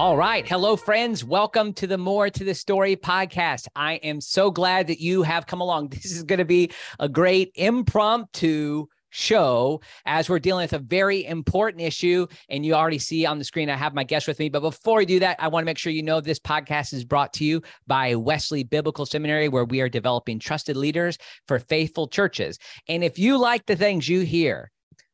All right. Hello, friends. Welcome to the More to the Story podcast. I am so glad that you have come along. This is going to be a great impromptu show as we're dealing with a very important issue. And you already see on the screen, I have my guest with me. But before we do that, I want to make sure you know this podcast is brought to you by Wesley Biblical Seminary, where we are developing trusted leaders for faithful churches. And if you like the things you hear,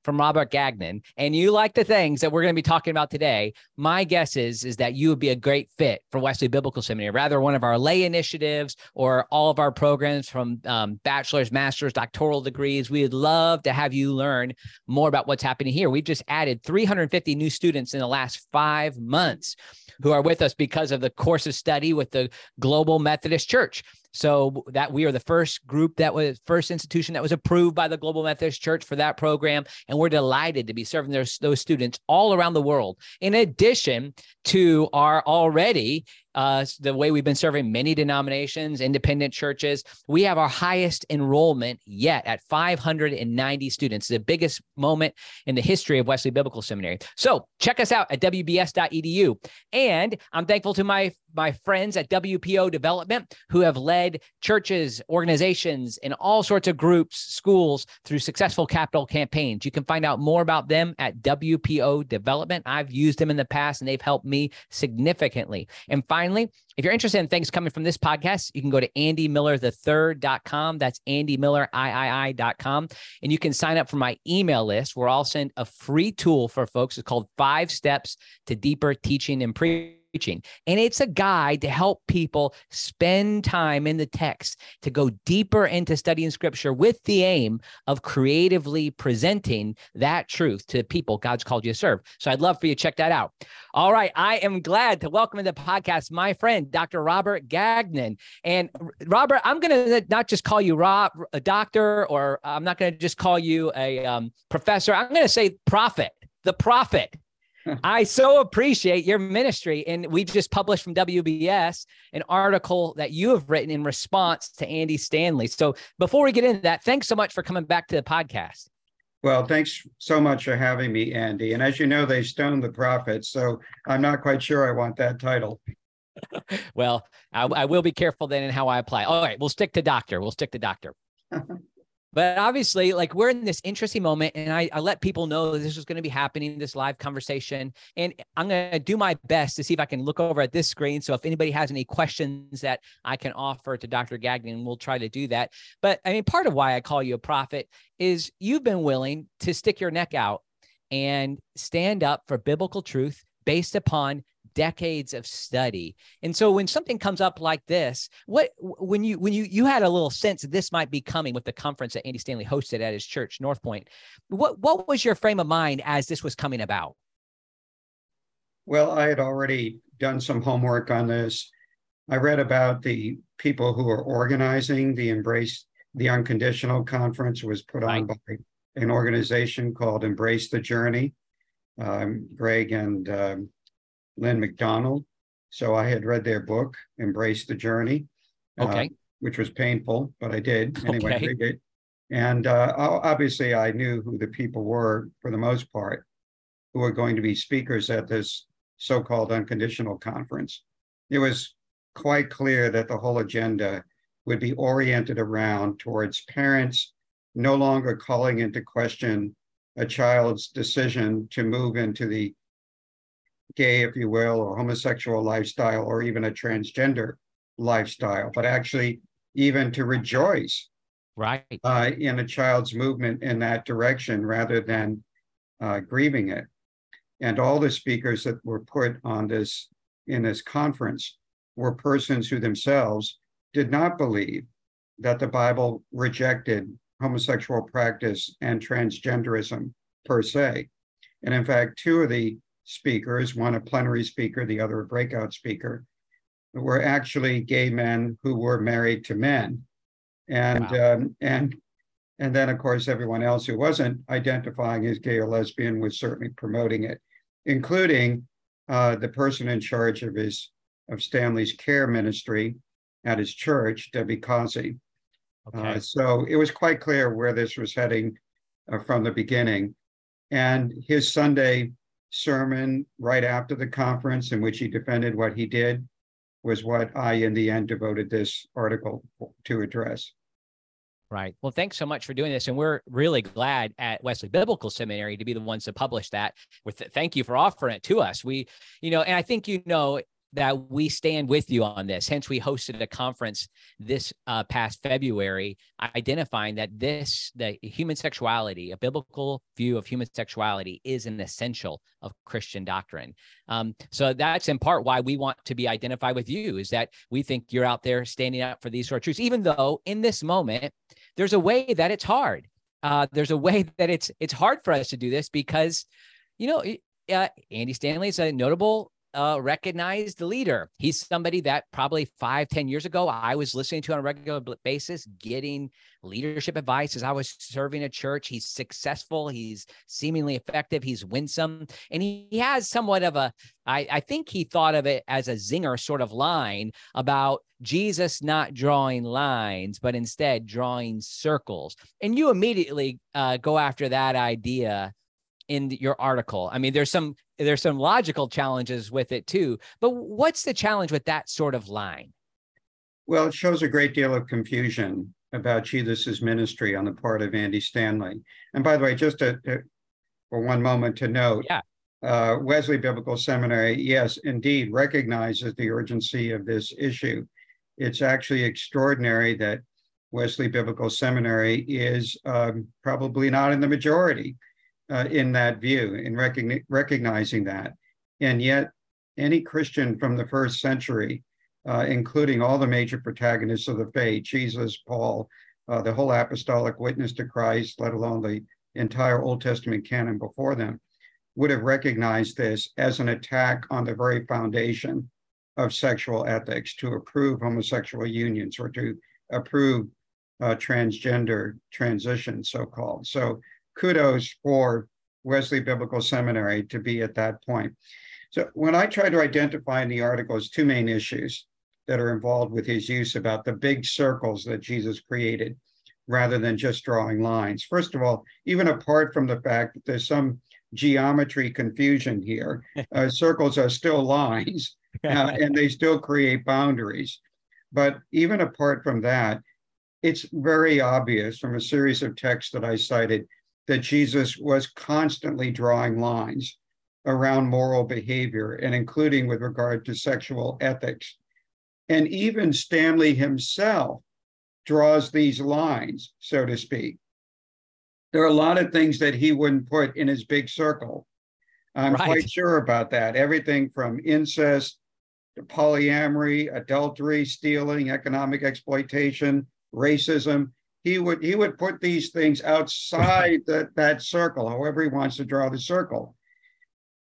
from Robert Gagnon and you like the things that we're going to be talking about today, my guess is is that you would be a great fit for Wesley Biblical Seminary, rather one of our lay initiatives or all of our programs from um, bachelor's, master's, doctoral degrees. We would love to have you learn more about what's happening here. We've just added 350 new students in the last five months who are with us because of the course of study with the Global Methodist Church. So that we are the first group that was first institution that was approved by the Global Methodist Church for that program, and we're delighted to be serving those, those students all around the world. In addition to our already uh, the way we've been serving many denominations, independent churches. We have our highest enrollment yet at 590 students, the biggest moment in the history of Wesley Biblical Seminary. So check us out at wbs.edu. And I'm thankful to my my friends at WPO Development who have led churches, organizations, and all sorts of groups, schools through successful capital campaigns. You can find out more about them at WPO Development. I've used them in the past and they've helped me significantly. And finally, finally, if you're interested in things coming from this podcast, you can go to andymillerthethird.com. That's andymillerii.com. And you can sign up for my email list where I'll send a free tool for folks. It's called Five Steps to Deeper Teaching and Preaching preaching. And it's a guide to help people spend time in the text to go deeper into studying scripture with the aim of creatively presenting that truth to people God's called you to serve. So I'd love for you to check that out. All right. I am glad to welcome in the podcast my friend, Dr. Robert Gagnon. And Robert, I'm going to not just call you Rob, a doctor, or I'm not going to just call you a um, professor. I'm going to say prophet, the prophet I so appreciate your ministry. And we just published from WBS an article that you have written in response to Andy Stanley. So before we get into that, thanks so much for coming back to the podcast. Well, thanks so much for having me, Andy. And as you know, they stoned the prophets. So I'm not quite sure I want that title. well, I, I, will be careful then in how I apply. All right, we'll stick to doctor. We'll stick to doctor. But obviously, like we're in this interesting moment, and I, I let people know this is going to be happening, this live conversation. And I'm going to do my best to see if I can look over at this screen. So if anybody has any questions that I can offer to Dr. Gagnon, we'll try to do that. But I mean, part of why I call you a prophet is you've been willing to stick your neck out and stand up for biblical truth based upon decades of study. And so when something comes up like this, what when you when you you had a little sense that this might be coming with the conference that Andy Stanley hosted at his church, North Point, what what was your frame of mind as this was coming about? Well, I had already done some homework on this. I read about the people who are organizing the Embrace the Unconditional Conference was put on right. by an organization called Embrace the Journey. Um, Greg and um, Lynn McDonald. So I had read their book, Embrace the Journey, uh, okay. Uh, which was painful, but I did anyway. Okay. Read it. And uh, obviously, I knew who the people were for the most part who were going to be speakers at this so called unconditional conference. It was quite clear that the whole agenda would be oriented around towards parents no longer calling into question a child's decision to move into the gay, if you will, or homosexual lifestyle, or even a transgender lifestyle, but actually even to rejoice right uh, in a child's movement in that direction rather than uh, grieving it. And all the speakers that were put on this in this conference were persons who themselves did not believe that the Bible rejected homosexual practice and transgenderism per se. And in fact, two of the speakers, one a plenary speaker, the other a breakout speaker, were actually gay men who were married to men. And wow. um, and and then of course everyone else who wasn't identifying as gay or lesbian was certainly promoting it, including uh, the person in charge of his of Stanley's care ministry at his church, Debbie Causey. Okay. Uh, so it was quite clear where this was heading uh, from the beginning. And his Sunday sermon right after the conference in which he defended what he did was what I, in the end, devoted this article to address. Right. Well, thanks so much for doing this. And we're really glad at Wesley Biblical Seminary to be the ones to publish that. With thank you for offering it to us. We, you know, and I think you know that we stand with you on this. Hence, we hosted a conference this uh, past February, identifying that this, the human sexuality, a biblical view of human sexuality, is an essential of Christian doctrine. Um, so that's in part why we want to be identified with you, is that we think you're out there standing up for these sort of truths, even though in this moment there's a way that it's hard. Uh, there's a way that it's it's hard for us to do this because, you know, uh, Andy Stanley is a notable uh, recognized leader. He's somebody that probably five, ten years ago, I was listening to on a regular basis, getting leadership advice as I was serving a church. He's successful. He's seemingly effective. He's winsome. And he, he has somewhat of a, I, I think he thought of it as a zinger sort of line about Jesus not drawing lines, but instead drawing circles. And you immediately uh, go after that idea in your article. I mean, there's some there's some logical challenges with it too. But what's the challenge with that sort of line? Well, it shows a great deal of confusion about Jesus's ministry on the part of Andy Stanley. And by the way, just to, to, for one moment to note, yeah. uh, Wesley Biblical Seminary, yes, indeed, recognizes the urgency of this issue. It's actually extraordinary that Wesley Biblical Seminary is um, probably not in the majority uh, in that view, in recogni- recognizing that. And yet, any Christian from the first century, uh, including all the major protagonists of the faith, Jesus, Paul, uh, the whole apostolic witness to Christ, let alone the entire Old Testament canon before them, would have recognized this as an attack on the very foundation of sexual ethics to approve homosexual unions or to approve uh, transgender transitions, so called. So kudos for Wesley Biblical Seminary to be at that point. So when I try to identify in the article is two main issues that are involved with his use about the big circles that Jesus created rather than just drawing lines. First of all, even apart from the fact that there's some geometry confusion here, uh, circles are still lines uh, and they still create boundaries. But even apart from that, it's very obvious from a series of texts that I cited that Jesus was constantly drawing lines around moral behavior and including with regard to sexual ethics. And even Stanley himself draws these lines, so to speak. There are a lot of things that he wouldn't put in his big circle. I'm right. quite sure about that. Everything from incest to polyamory, adultery, stealing, economic exploitation, racism he would he would put these things outside that that circle, however he wants to draw the circle.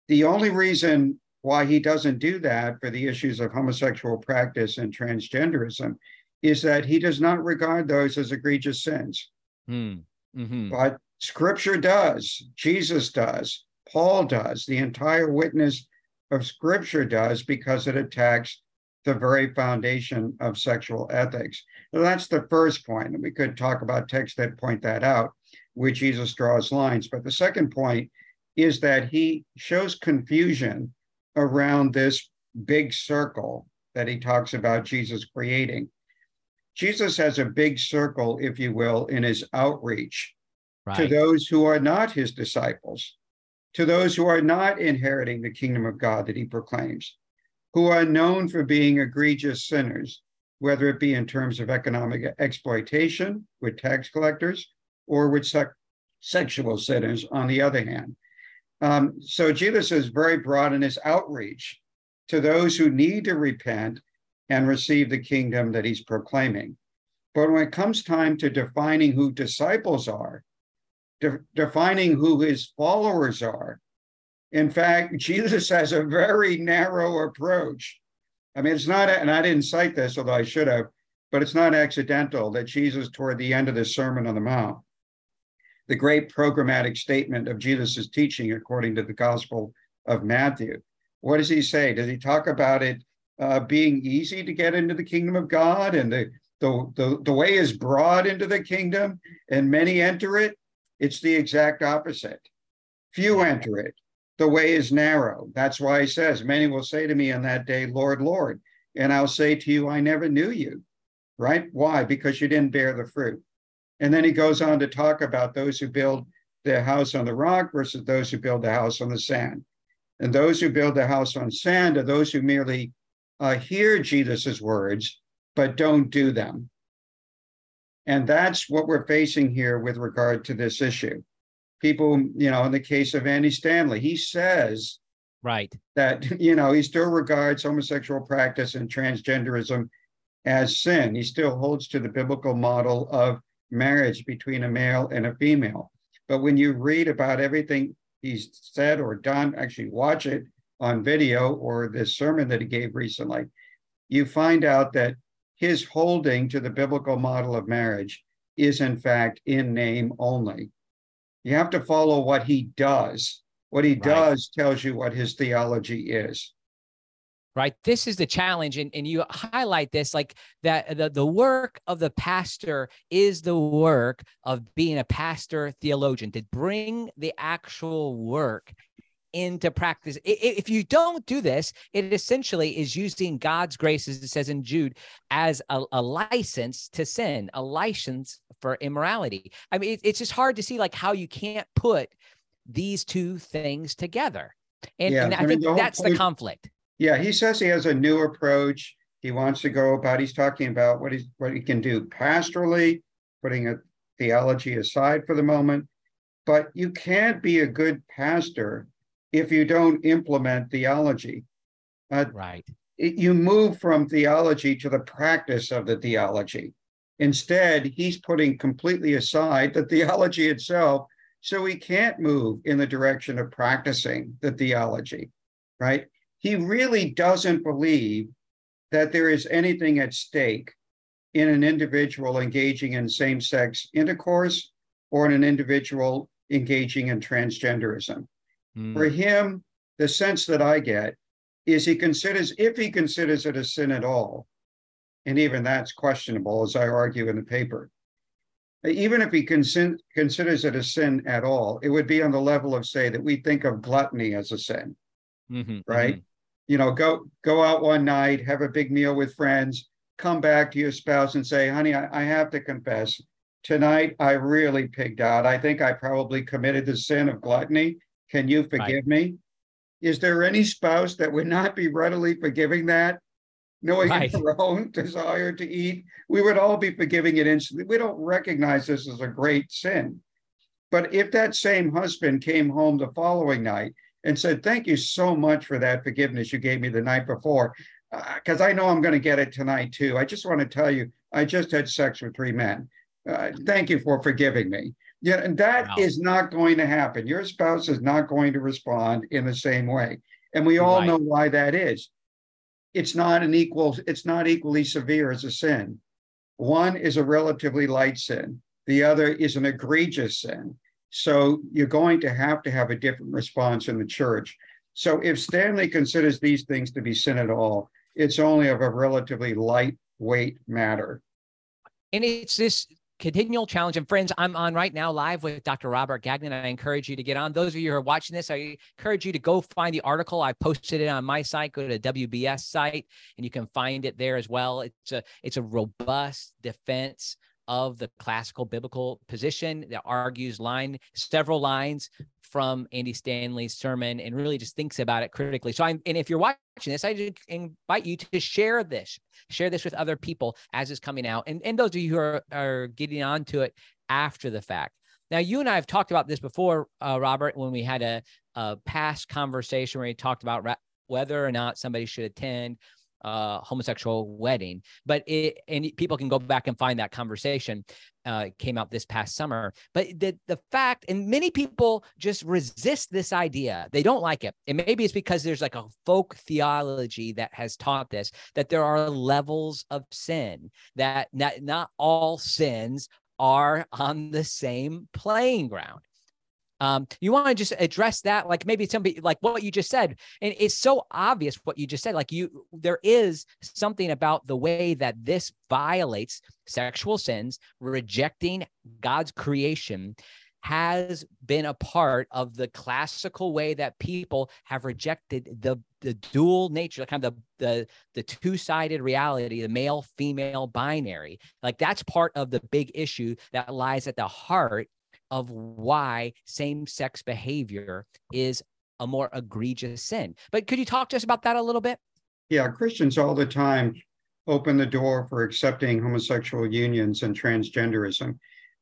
The only reason why he doesn't do that for the issues of homosexual practice and transgenderism is that he does not regard those as egregious sins. Mm. Mm-hmm. But Scripture does, Jesus does, Paul does, the entire witness of Scripture does because it attacks the very foundation of sexual ethics. So that's the first point, and we could talk about texts that point that out, where Jesus draws lines. But the second point is that he shows confusion around this big circle that he talks about Jesus creating. Jesus has a big circle, if you will, in his outreach right. to those who are not his disciples, to those who are not inheriting the kingdom of God that he proclaims who are known for being egregious sinners, whether it be in terms of economic exploitation with tax collectors or with sexual sinners, on the other hand. Um, so Jesus is very broad in his outreach to those who need to repent and receive the kingdom that he's proclaiming. But when it comes time to defining who disciples are, de- defining who his followers are, in fact, Jesus has a very narrow approach. I mean, it's not, and I didn't cite this, although I should have, but it's not accidental that Jesus, toward the end of the Sermon on the Mount, the great programmatic statement of Jesus' teaching according to the Gospel of Matthew, what does he say? Does he talk about it uh, being easy to get into the kingdom of God and the, the, the, the way is broad into the kingdom and many enter it? It's the exact opposite. Few enter it The way is narrow. That's why he says, Many will say to me in that day, Lord, Lord. And I'll say to you, I never knew you. Right? Why? Because you didn't bear the fruit. And then he goes on to talk about those who build their house on the rock versus those who build the house on the sand. And those who build the house on sand are those who merely uh, hear Jesus's words, but don't do them. And that's what we're facing here with regard to this issue. People, you know, in the case of Andy Stanley, he says right that, you know, he still regards homosexual practice and transgenderism as sin. He still holds to the biblical model of marriage between a male and a female. But when you read about everything he's said or done, actually watch it on video or this sermon that he gave recently, you find out that his holding to the biblical model of marriage is, in fact, in name only. You have to follow what he does. What he right. does tells you what his theology is right this is the challenge and, and you highlight this like that the, the work of the pastor is the work of being a pastor theologian to bring the actual work into practice. If you don't do this, it essentially is using God's grace, as it says in Jude, as a, a license to sin, a license for immorality. I mean, it's just hard to see like how you can't put these two things together. And, yeah, and I, I mean, think the that's point, the conflict. Yeah, he says he has a new approach. He wants to go about. He's talking about what he's what he can do pastorally, putting a theology aside for the moment. But you can't be a good pastor if you don't implement theology. Uh, right. You move from theology to the practice of the theology. Instead, he's putting completely aside the theology itself, so he can't move in the direction of practicing the theology, right? He really doesn't believe that there is anything at stake in an individual engaging in same sex intercourse or in an individual engaging in transgenderism. Mm. For him, the sense that I get is he considers, if he considers it a sin at all, and even that's questionable, as I argue in the paper, even if he consin- considers it a sin at all, it would be on the level of, say, that we think of gluttony as a sin, mm-hmm, right? Mm-hmm. You know, go go out one night, have a big meal with friends, come back to your spouse and say, honey, I, I have to confess, tonight I really pigged out. I think I probably committed the sin of gluttony can you forgive right. me? Is there any spouse that would not be readily forgiving that? Knowing right. their own desire to eat, we would all be forgiving it instantly. We don't recognize this as a great sin. But if that same husband came home the following night and said, Thank you so much for that forgiveness you gave me the night before, because uh, I know I'm going to get it tonight too. I just want to tell you, I just had sex with three men. Uh, thank you for forgiving me. Yeah, and that wow. is not going to happen. Your spouse is not going to respond in the same way. And we all right. know why that is. It's not an equal, it's not equally severe as a sin. One is a relatively light sin, the other is an egregious sin. So you're going to have to have a different response in the church. So if Stanley considers these things to be sin at all, it's only of a relatively lightweight matter. And it's this continual challenge. And friends, I'm on right now live with Dr. Robert Gagnon. I encourage you to get on. Those of you who are watching this, I encourage you to go find the article. I posted it on my site. Go to the WBS site and you can find it there as well. It's a it's a robust defense of the classical biblical position that argues line several lines from Andy Stanley's sermon and really just thinks about it critically. So I'm and if you're watching this, I invite you to share this, share this with other people as it's coming out. And and those of you who are, are getting onto it after the fact. Now, you and I have talked about this before, uh, Robert, when we had a, a past conversation where we talked about ra- whether or not somebody should attend uh, homosexual wedding. But it, and people can go back and find that conversation. Uh, came out this past summer. But the the fact, and many people just resist this idea. They don't like it. And maybe it's because there's like a folk theology that has taught this that there are levels of sin. That not not all sins are on the same playing ground. Um, you want to just address that, like maybe somebody like what you just said, and it's so obvious what you just said. Like you, there is something about the way that this violates sexual sins, rejecting God's creation, has been a part of the classical way that people have rejected the the dual nature, kind of the the the two-sided reality, the male female binary. Like that's part of the big issue that lies at the heart of why same-sex behavior is a more egregious sin. But could you talk to us about that a little bit? Yeah, Christians all the time open the door for accepting homosexual unions and transgenderism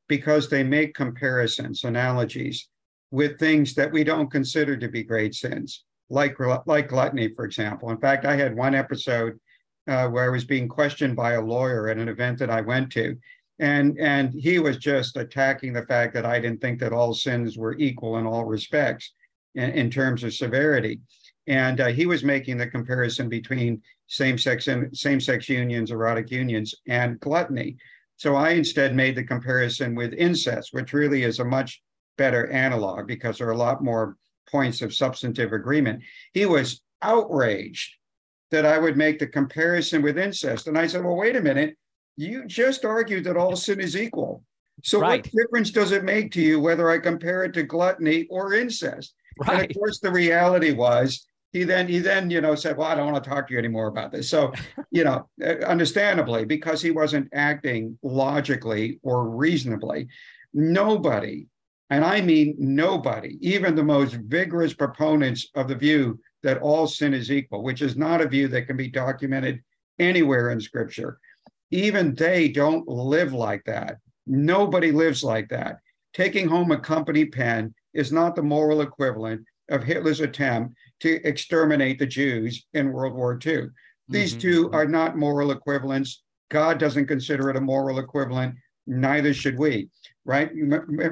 because they make comparisons, analogies with things that we don't consider to be great sins, like, like gluttony, for example. In fact, I had one episode uh, where I was being questioned by a lawyer at an event that I went to. And, and he was just attacking the fact that I didn't think that all sins were equal in all respects in, in terms of severity. And uh, he was making the comparison between same-sex same-sex unions, erotic unions, and gluttony. So I instead made the comparison with incest, which really is a much better analog because there are a lot more points of substantive agreement. He was outraged that I would make the comparison with incest. And I said, well, wait a minute. You just argued that all sin is equal. So right. what difference does it make to you whether I compare it to gluttony or incest? Right. And of course, the reality was he then he then you know said well i don't want to talk to you anymore about this so you know uh, understandably because he wasn't acting logically or reasonably nobody and i mean nobody even the most vigorous proponents of the view that all sin is equal which is not a view that can be documented anywhere in scripture even they don't live like that nobody lives like that taking home a company pen is not the moral equivalent of hitler's attempt to exterminate the Jews in World War II. These mm-hmm. two are not moral equivalents. God doesn't consider it a moral equivalent. Neither should we, right?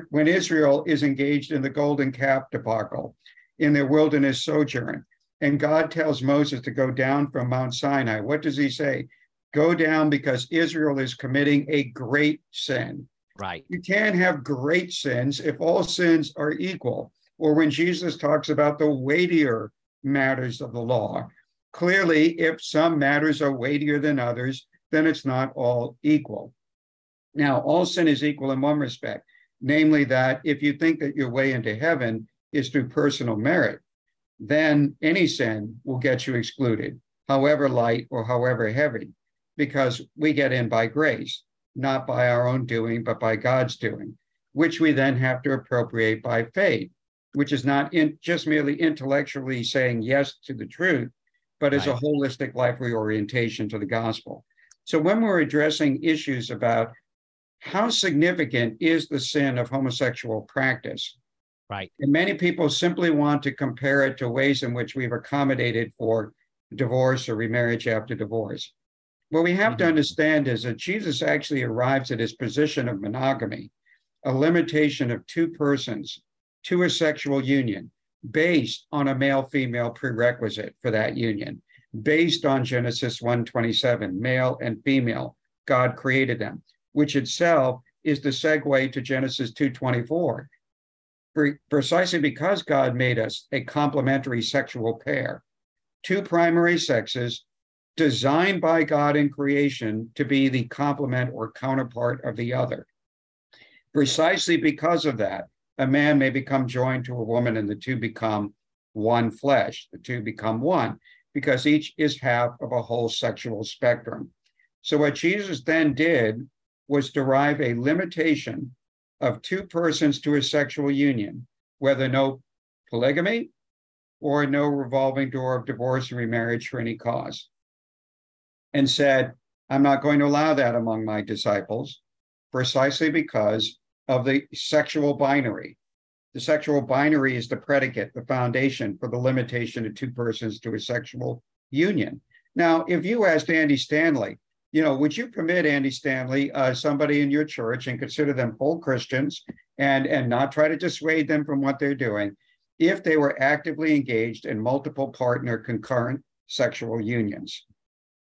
When Israel is engaged in the golden calf debacle, in their wilderness sojourn, and God tells Moses to go down from Mount Sinai, what does he say? Go down because Israel is committing a great sin. Right. You can't have great sins if all sins are equal or when Jesus talks about the weightier matters of the law. Clearly, if some matters are weightier than others, then it's not all equal. Now, all sin is equal in one respect, namely that if you think that your way into heaven is through personal merit, then any sin will get you excluded, however light or however heavy, because we get in by grace, not by our own doing, but by God's doing, which we then have to appropriate by faith which is not in, just merely intellectually saying yes to the truth, but as right. a holistic life reorientation to the gospel. So when we're addressing issues about how significant is the sin of homosexual practice, right? And many people simply want to compare it to ways in which we've accommodated for divorce or remarriage after divorce. What we have mm-hmm. to understand is that Jesus actually arrives at his position of monogamy, a limitation of two persons to a sexual union based on a male female prerequisite for that union, based on Genesis 1:27, male and female, God created them, which itself is the segue to Genesis 2:24. Precisely because God made us a complementary sexual pair, two primary sexes designed by God in creation to be the complement or counterpart of the other. Precisely because of that, a man may become joined to a woman and the two become one flesh. The two become one because each is half of a whole sexual spectrum. So, what Jesus then did was derive a limitation of two persons to a sexual union, whether no polygamy or no revolving door of divorce and remarriage for any cause, and said, I'm not going to allow that among my disciples precisely because of the sexual binary. The sexual binary is the predicate, the foundation for the limitation of two persons to a sexual union. Now, if you asked Andy Stanley, you know, would you permit Andy Stanley, uh, somebody in your church, and consider them full Christians, and and not try to dissuade them from what they're doing, if they were actively engaged in multiple partner concurrent sexual unions?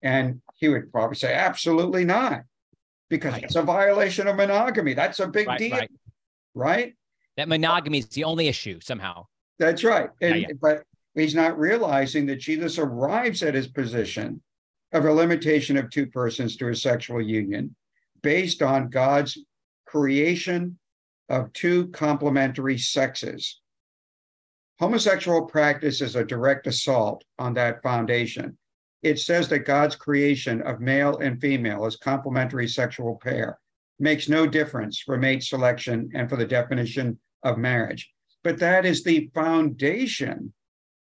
And he would probably say, absolutely not because right. it's a violation of monogamy. That's a big right, deal, right. right? That monogamy is the only issue somehow. That's right. And but he's not realizing that Jesus arrives at his position of a limitation of two persons to a sexual union based on God's creation of two complementary sexes. Homosexual practice is a direct assault on that foundation. It says that God's creation of male and female as complementary sexual pair makes no difference for mate selection and for the definition of marriage. But that is the foundation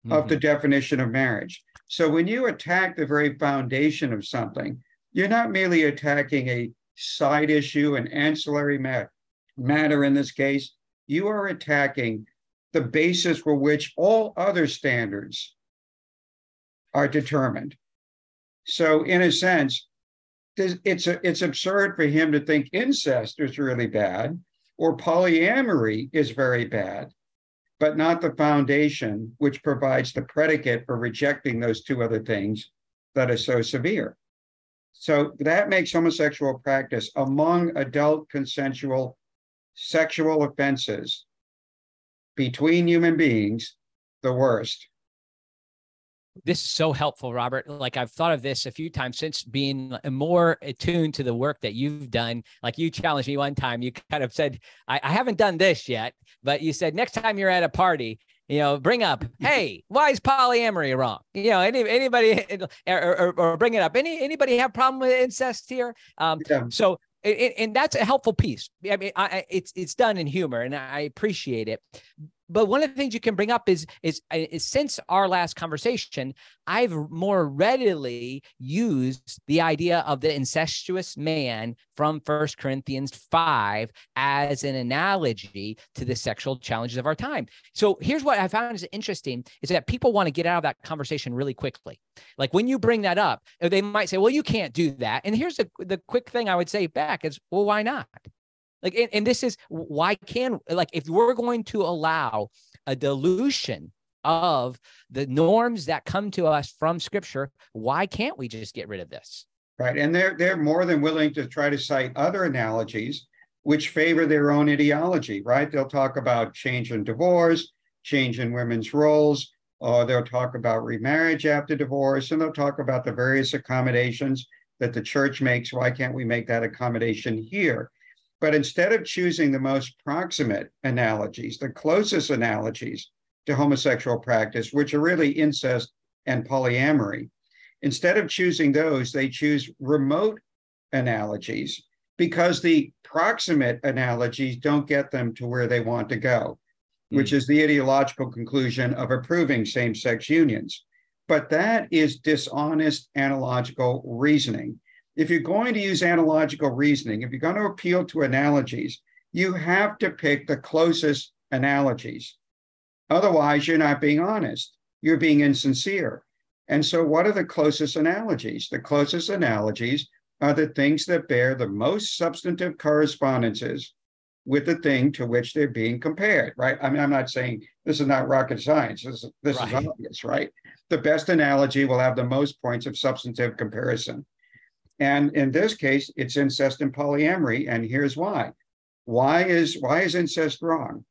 mm-hmm. of the mm-hmm. definition of marriage. So when you attack the very foundation of something, you're not merely attacking a side issue, an ancillary matter, matter in this case, you are attacking the basis for which all other standards are determined. So, in a sense, it's it's absurd for him to think incest is really bad or polyamory is very bad, but not the foundation which provides the predicate for rejecting those two other things that are so severe. So that makes homosexual practice among adult consensual sexual offenses between human beings the worst. This is so helpful, Robert. Like I've thought of this a few times since being uh, more attuned to the work that you've done. Like you challenged me one time, you kind of said, I, I haven't done this yet, but you said next time you're at a party, you know, bring up, hey, why is polyamory wrong? You know, any anybody eh, eh, or, or, or bring it up. Any anybody have problem with incest here? Um, yeah. So and that's a helpful piece. I mean, I, it's it's done in humor, and I appreciate it but one of the things you can bring up is, is uh, is since our last conversation i've more readily used the idea of the incestuous man from First corinthians 5 as an analogy to the sexual challenges of our time. So here's what i found is interesting is that people want to get out of that conversation really quickly. Like when you bring that up they might say well you can't do that. And here's the, the quick thing i would say back is well why not like, and, and this is why can like if we're going to allow a dilution of the norms that come to us from scripture, why can't we just get rid of this? Right. And they're they're more than willing to try to cite other analogies which favor their own ideology, right? They'll talk about change in divorce, change in women's roles, or they'll talk about remarriage after divorce, and they'll talk about the various accommodations that the church makes. Why can't we make that accommodation here? But instead of choosing the most proximate analogies, the closest analogies to homosexual practice, which are really incest and polyamory, instead of choosing those, they choose remote analogies because the proximate analogies don't get them to where they want to go, mm. which is the ideological conclusion of approving same sex unions. But that is dishonest analogical reasoning if you're going to use analogical reasoning, if you're going to appeal to analogies, you have to pick the closest analogies. Otherwise, you're not being honest. You're being insincere. And so, what are the closest analogies? The closest analogies are the things that bear the most substantive correspondences with the thing to which they're being compared, right? I mean, I'm not saying this is not rocket science. This, this right. is obvious, right? The best analogy will have the most points of substantive comparison. And in this case, it's incest and polyamory. And here's why. Why is why is incest wrong?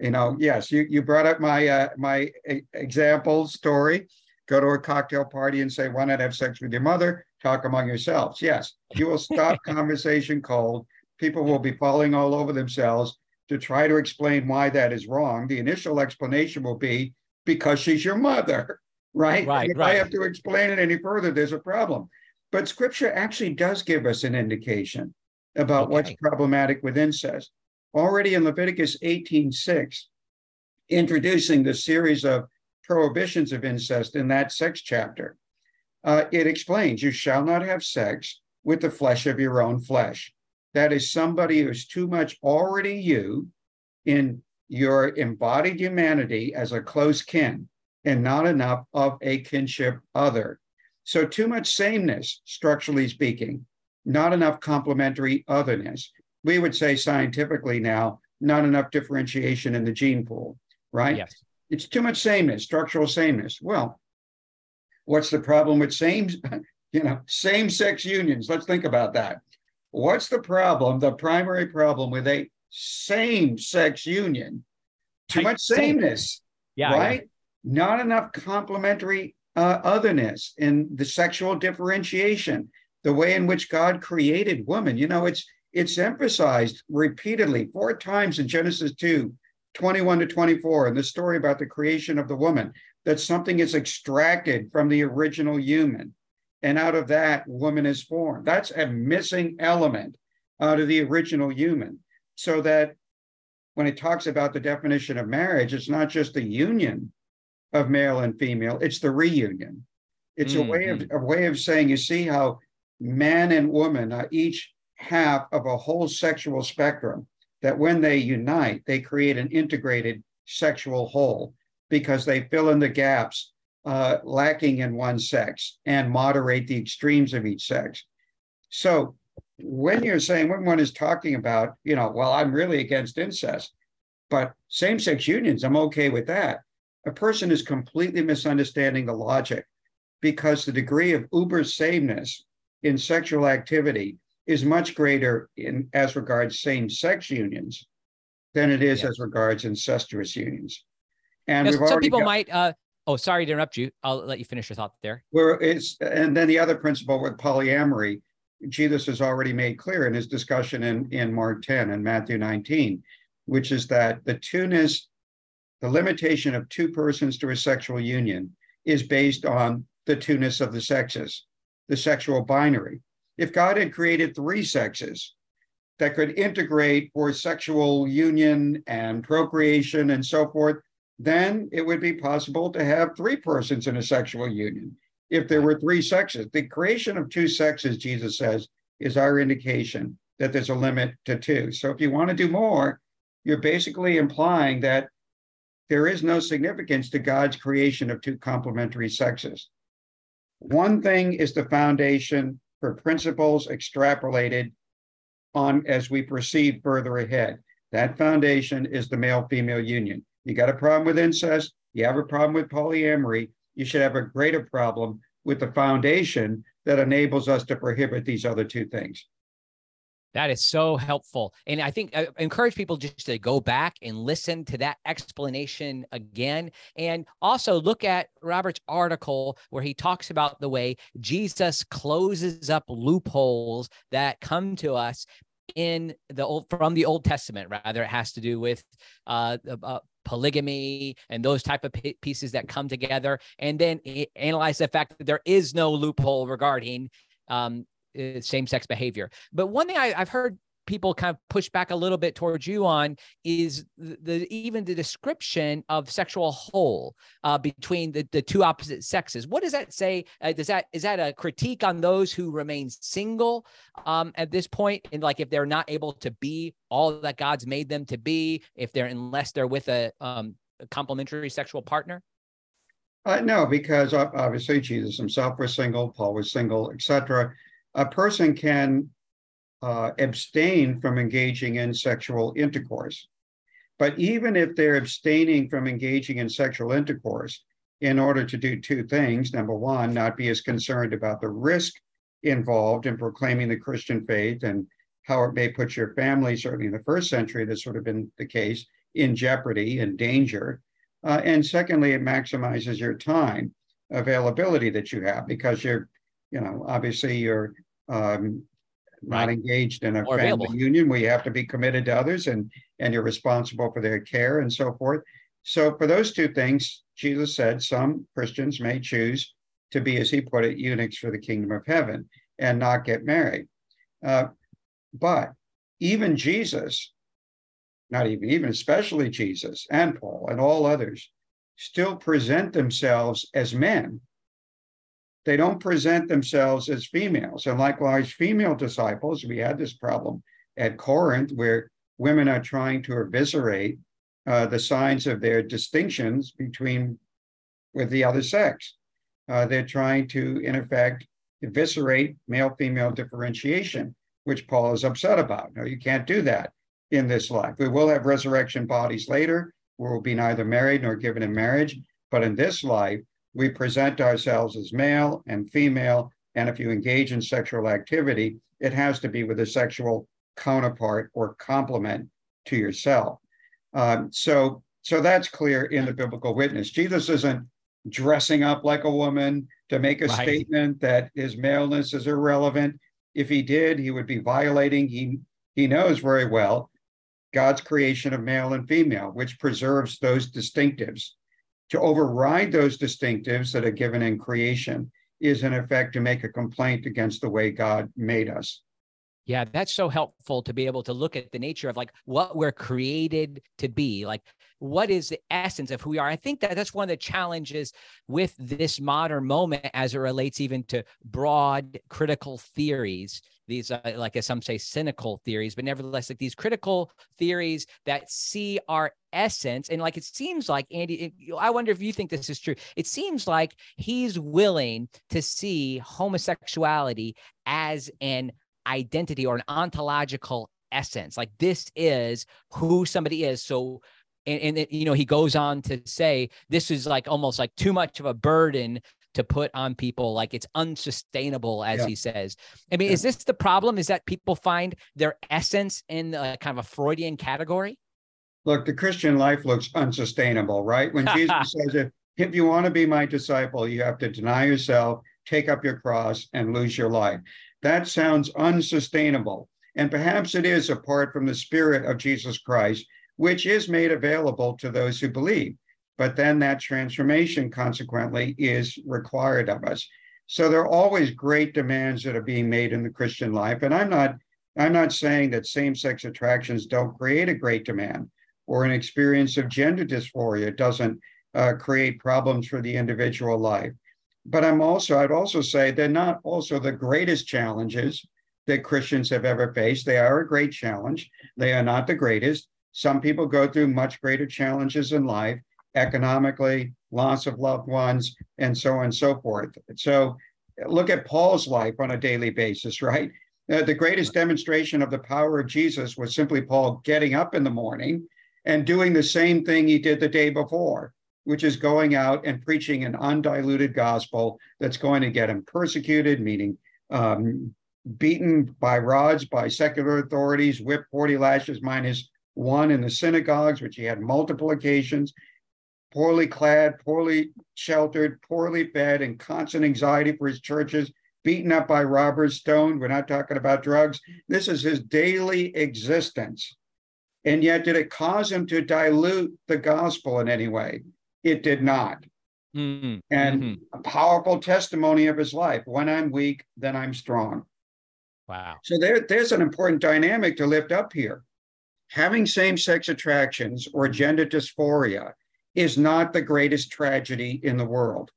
You know, yes, you, you brought up my uh, my example story. Go to a cocktail party and say, why not have sex with your mother? Talk among yourselves. Yes, you will stop conversation cold. People will be falling all over themselves to try to explain why that is wrong. The initial explanation will be because she's your mother, right? Right. if right. I have to explain it any further, there's a problem. But scripture actually does give us an indication about okay. what's problematic with incest. Already in Leviticus 18:6, introducing the series of prohibitions of incest in that sex chapter, uh, it explains you shall not have sex with the flesh of your own flesh. That is somebody who's too much already you in your embodied humanity as a close kin and not enough of a kinship other. So, too much sameness, structurally speaking, not enough complementary otherness. We would say scientifically now, not enough differentiation in the gene pool, right? Yes. It's too much sameness, structural sameness. Well, what's the problem with same, you know, same-sex unions? Let's think about that. What's the problem? The primary problem with a same-sex union? Too much sameness, yeah, right? Yeah. Not enough complementary uh, otherness, in the sexual differentiation, the way in which God created woman. You know, it's It's emphasized repeatedly four times in Genesis 2, 21 to 24, in the story about the creation of the woman, that something is extracted from the original human. And out of that, woman is formed. That's a missing element out of the original human. So that when it talks about the definition of marriage, it's not just the union of male and female, it's the reunion. It's mm-hmm. a way of mm-hmm. a way of saying, you see how man and woman are each half of a whole sexual spectrum, that when they unite, they create an integrated sexual whole because they fill in the gaps uh, lacking in one sex and moderate the extremes of each sex. So when you're saying when one is talking about, you know, well, I'm really against incest, but same-sex unions, I'm okay with that. A person is completely misunderstanding the logic because the degree of uber sameness in sexual activity is much greater in as regards same-sex unions than it is as regards incestuous unions. And some people got, might. Uh, oh, sorry to interrupt you. I'll let you finish your thought there. Where it's and then the other principle with polyamory, Jesus has already made clear in his discussion in in Mark 10 and Matthew 19, which is that the two-ness, the limitation of two persons to a sexual union, is based on the two-ness of the sexes, the sexual binary. If God had created three sexes that could integrate for sexual union and procreation and so forth, then it would be possible to have three persons in a sexual union if there were three sexes. The creation of two sexes, Jesus says, is our indication that there's a limit to two. So if you want to do more, you're basically implying that there is no significance to God's creation of two complementary sexes. One thing is the foundation for principles extrapolated on as we proceed further ahead. That foundation is the male female union. You got a problem with incest, you have a problem with polyamory, you should have a greater problem with the foundation that enables us to prohibit these other two things. That is so helpful. And I think I uh, encourage people just to go back and listen to that explanation again. And also look at Robert's article where he talks about the way Jesus closes up loopholes that come to us in the old from the Old Testament. Rather, it has to do with uh, uh, polygamy and those type of pieces that come together, and then analyze the fact that there is no loophole regarding um, uh, same-sex behavior. But one thing I, have heard people kind of push back a little bit towards you on is the, the even the description of sexual whole uh, between the, the two opposite sexes. What does that say? Uh, does that is that a critique on those who remain single um, at this point? And like if they're not able to be all that God's made them to be, if they're unless they're with a, um, a complementary sexual partner. Uh, no, because obviously Jesus himself was single, Paul was single, etc a person can uh, abstain from engaging in sexual intercourse. But even if they're abstaining from engaging in sexual intercourse in order to do two things number one, not be as concerned about the risk involved in proclaiming the Christian faith and how it may put your family, certainly in the first century, that's sort of been the case, in jeopardy and danger. Uh, and secondly, it maximizes your time availability that you have because you're you know, obviously you're um, not engaged in a More family available. union where you have to be committed to others and and you're responsible for their care and so forth. So for those two things, Jesus said some Christians may choose to be, as he put it, eunuchs for the kingdom of heaven and not get married. Uh, but even Jesus, not even, even especially Jesus and Paul and all others, still present themselves as men they don't present themselves as females. And likewise, female disciples, we had this problem at Corinth where women are trying to eviscerate uh, the signs of their distinctions between with the other sex. Uh, they're trying to, in effect, eviscerate male female differentiation, which Paul is upset about. No, you can't do that in this life. We will have resurrection bodies later. We will be neither married nor given in marriage. But in this life, we present ourselves as male and female. And if you engage in sexual activity, it has to be with a sexual counterpart or complement to yourself. Um, so, so that's clear in the biblical witness. Jesus isn't dressing up like a woman to make a right. statement that his maleness is irrelevant. If he did, he would be violating. He he knows very well God's creation of male and female, which preserves those distinctives. To override those distinctives that are given in creation is, in effect, to make a complaint against the way God made us. Yeah, that's so helpful to be able to look at the nature of like what we're created to be. Like, what is the essence of who we are? I think that that's one of the challenges with this modern moment as it relates even to broad critical theories. These, uh, like as some say, cynical theories, but nevertheless, like these critical theories that see our essence. And like it seems like Andy, I wonder if you think this is true. It seems like he's willing to see homosexuality as an identity or an ontological essence. Like this is who somebody is. So, and, and it, you know, he goes on to say this is like almost like too much of a burden to put on people. Like it's unsustainable, as yeah. he says. I mean, yeah. is this the problem? Is that people find their essence in a, kind of a Freudian category? Look, the Christian life looks unsustainable, right? When Jesus says, if, if you want to be my disciple, you have to deny yourself, take up your cross, and lose your life. That sounds unsustainable. And perhaps it is apart from the spirit of Jesus Christ, which is made available to those who believe. But then that transformation, consequently, is required of us. So there are always great demands that are being made in the Christian life. And I'm not, I'm not saying that same-sex attractions don't create a great demand or an experience of gender dysphoria doesn't uh, create problems for the individual life but I'm also, I'd also say they're not also the greatest challenges that Christians have ever faced. They are a great challenge. They are not the greatest. Some people go through much greater challenges in life, economically, loss of loved ones, and so on and so forth. So look at Paul's life on a daily basis, right? Uh, the greatest demonstration of the power of Jesus was simply Paul getting up in the morning and doing the same thing he did the day before which is going out and preaching an undiluted gospel that's going to get him persecuted, meaning um, beaten by rods by secular authorities, whipped 40 lashes minus one in the synagogues, which he had multiple occasions, poorly clad, poorly sheltered, poorly fed, and constant anxiety for his churches, beaten up by robbers, stoned. We're not talking about drugs. This is his daily existence. And yet, did it cause him to dilute the gospel in any way? It did not. Mm-hmm. And mm-hmm. a powerful testimony of his life. When I'm weak, then I'm strong. Wow. So there, there's an important dynamic to lift up here. Having same sex attractions or gender dysphoria is not the greatest tragedy in the world.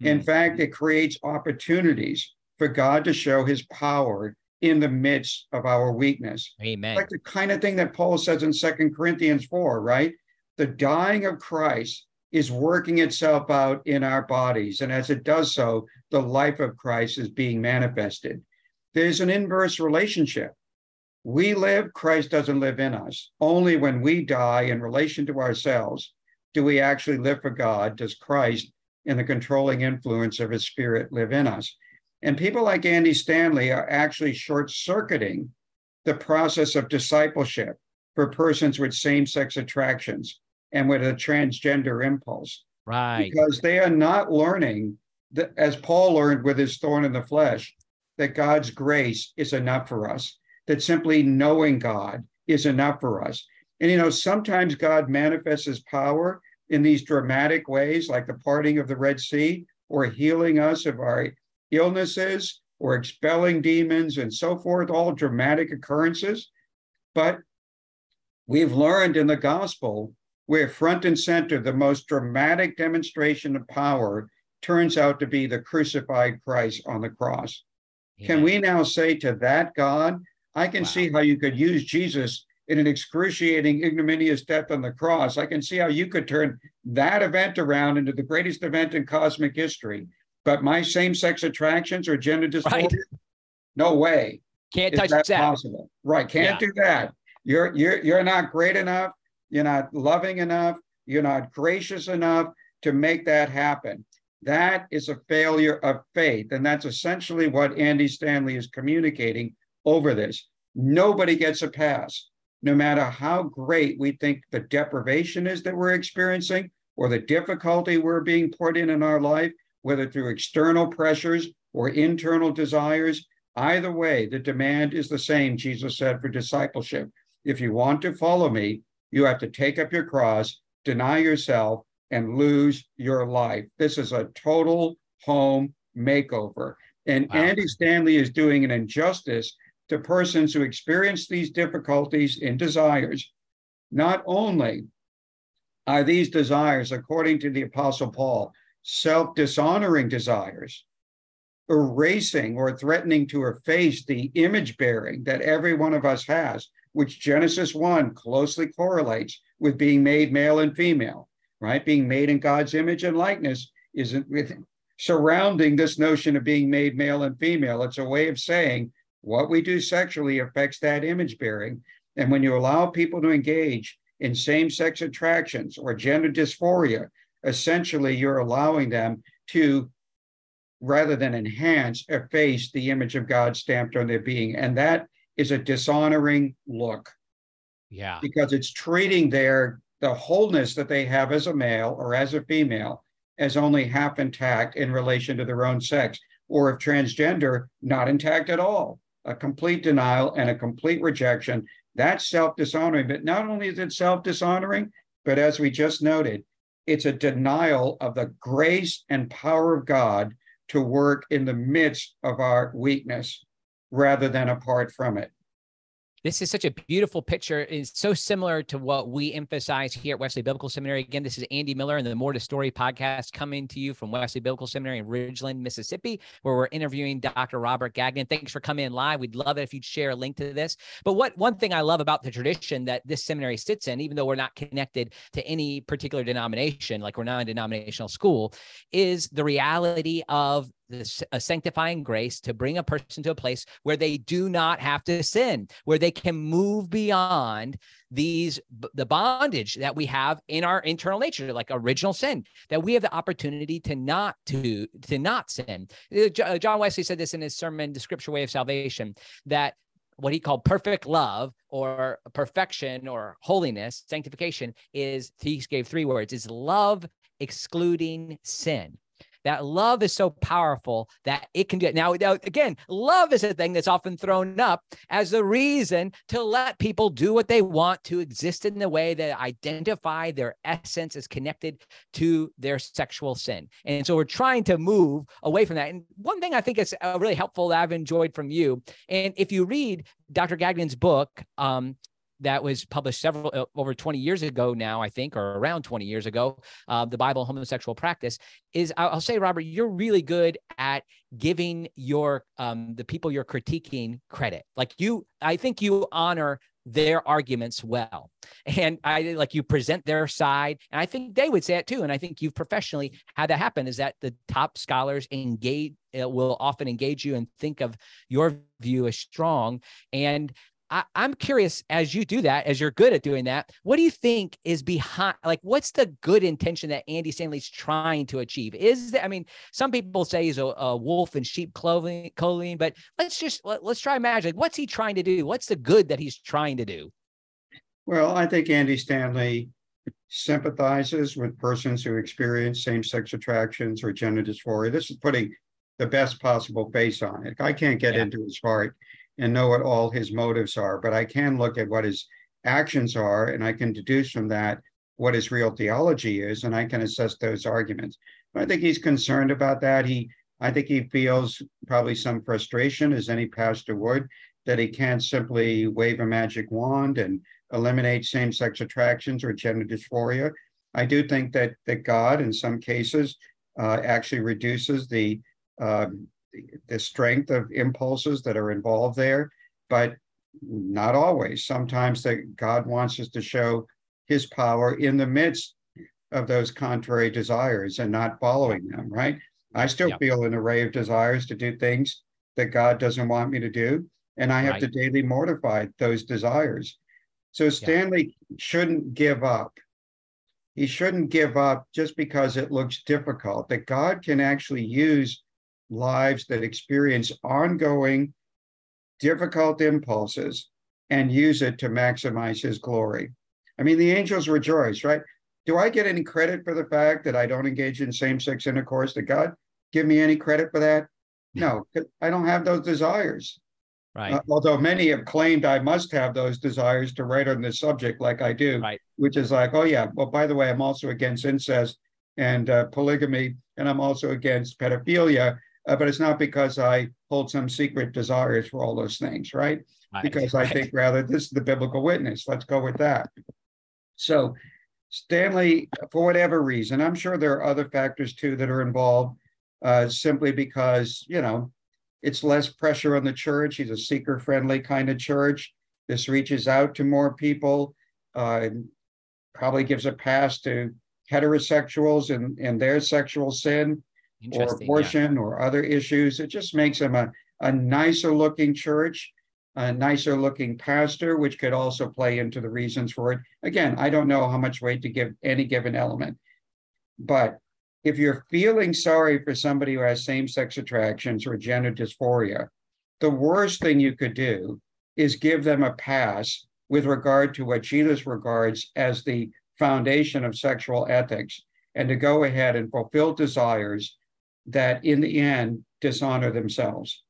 In hmm. fact, it creates opportunities for God to show his power in the midst of our weakness. Amen. Like the kind of thing that Paul says in Second Corinthians 4, right? The dying of Christ is working itself out in our bodies. And as it does so, the life of Christ is being manifested. There's an inverse relationship. We live, Christ doesn't live in us. Only when we die in relation to ourselves do we actually live for God, does Christ, in the controlling influence of his spirit, live in us. And people like Andy Stanley are actually short circuiting the process of discipleship for persons with same sex attractions and with a transgender impulse. Right. Because they are not learning, that, as Paul learned with his thorn in the flesh, that God's grace is enough for us, that simply knowing God is enough for us. And, you know, sometimes God manifests his power in these dramatic ways, like the parting of the Red Sea, or healing us of our illnesses, or expelling demons, and so forth, all dramatic occurrences. But we've learned in the gospel where front and center, the most dramatic demonstration of power turns out to be the crucified Christ on the cross. Yeah. Can we now say to that God, I can wow. see how you could use Jesus in an excruciating, ignominious death on the cross. I can see how you could turn that event around into the greatest event in cosmic history. But my same sex attractions or gender dysphoria, right. no way. Can't touch that, that. Possible. Right. Can't yeah. do that. You're you're you're not great enough. You're not loving enough. You're not gracious enough to make that happen. That is a failure of faith. And that's essentially what Andy Stanley is communicating over this. Nobody gets a pass, no matter how great we think the deprivation is that we're experiencing or the difficulty we're being put in in our life, whether through external pressures or internal desires. Either way, the demand is the same, Jesus said, for discipleship. If you want to follow me, you have to take up your cross, deny yourself, and lose your life. This is a total home makeover. And wow. Andy Stanley is doing an injustice to persons who experience these difficulties in desires. Not only are these desires, according to the Apostle Paul, self dishonoring desires, erasing or threatening to efface the image bearing that every one of us has, which Genesis 1 closely correlates with being made male and female, right? Being made in God's image and likeness isn't surrounding this notion of being made male and female. It's a way of saying what we do sexually affects that image bearing. And when you allow people to engage in same sex attractions or gender dysphoria, essentially you're allowing them to, rather than enhance, efface the image of God stamped on their being. And that is a dishonoring look. Yeah. Because it's treating their the wholeness that they have as a male or as a female as only half intact in relation to their own sex, or if transgender, not intact at all. A complete denial and a complete rejection that's self dishonoring. But not only is it self dishonoring, but as we just noted, it's a denial of the grace and power of God to work in the midst of our weakness rather than apart from it. This is such a beautiful picture. It's so similar to what we emphasize here at Wesley Biblical Seminary. Again, this is Andy Miller and the More to Story podcast coming to you from Wesley Biblical Seminary in Ridgeland, Mississippi, where we're interviewing Dr. Robert Gagnon. Thanks for coming in live. We'd love it if you'd share a link to this. But what one thing I love about the tradition that this seminary sits in, even though we're not connected to any particular denomination, like we're not a denominational school, is the reality of this a sanctifying grace to bring a person to a place where they do not have to sin where they can move beyond these the bondage that we have in our internal nature like original sin that we have the opportunity to not to to not sin. Uh, uh, john wesley said this in his sermon the scripture way of salvation that what he called perfect love or perfection or holiness sanctification is he gave three words is love excluding sin that love is so powerful that it can do it. Now, again, love is a thing that's often thrown up as the reason to let people do what they want to exist in the way that identify their essence as connected to their sexual sin. And so we're trying to move away from that. And one thing I think is uh, really helpful that I've enjoyed from you, and if you read Dr. Gagnon's book, um, that was published several uh, over 20 years ago now i think or around 20 years ago uh, the bible homosexual practice is i'll say robert you're really good at giving your um, the people you're critiquing credit. Like you i think you honor their arguments well. And i like you present their side and i think they would say it too and i think you've professionally had that happen is that the top scholars engage uh, will often engage you and think of your view as strong. And I, am curious as you do that, as you're good at doing that, what do you think is behind, like, what's the good intention that Andy Stanley's trying to achieve? Is that, I mean, some people say he's a, a wolf in sheep clothing, clothing, but let's just, let, us try magic. What's he trying to do? What's the good that he's trying to do? Well, I think Andy Stanley sympathizes with persons who experience same sex attractions or gender dysphoria. This is putting the best possible face on it. I can't get yeah. into his heart and know what all his motives are, but I can look at what his actions are and I can deduce from that what his real theology is, and I can assess those arguments. But I think he's concerned about that. He, I think he feels probably some frustration, as any pastor would, that he can't simply wave a magic wand and eliminate same-sex attractions or gender dysphoria. I do think that that God, in some cases, uh, actually reduces the um, the strength of impulses that are involved there, but not always. Sometimes that God wants us to show his power in the midst of those contrary desires and not following them, right? I still yep. feel an array of desires to do things that God doesn't want me to do. And I have right. to daily mortify those desires. So Stanley shouldn't give up. He shouldn't give up just because it looks difficult, that God can actually use lives that experience ongoing difficult impulses and use it to maximize his glory. I mean, the angels rejoice, right? Do I get any credit for the fact that I don't engage in same sex intercourse? Did God give me any credit for that? No, I don't have those desires. Right. Uh, although many have claimed I must have those desires to write on this subject, like I do, right. which is like, oh yeah, well, by the way, I'm also against incest and uh, polygamy, and I'm also against pedophilia. Uh, but it's not because I hold some secret desires for all those things, right? right. Because I think rather this is the biblical witness. Let's go with that. So, Stanley, for whatever reason, I'm sure there are other factors too that are involved. Uh, simply because you know it's less pressure on the church. He's a seeker friendly kind of church. This reaches out to more people, uh, probably gives a pass to heterosexuals and, and their sexual sin or abortion yeah. or other issues. It just makes him a, a nicer looking church, a nicer looking pastor, which could also play into the reasons for it. Again, I don't know how much weight to give any given element, but if you're feeling sorry for somebody who has same sex attractions or gender dysphoria, the worst thing you could do is give them a pass with regard to what Jesus regards as the foundation of sexual ethics and to go ahead and fulfill desires that in the end dishonor themselves.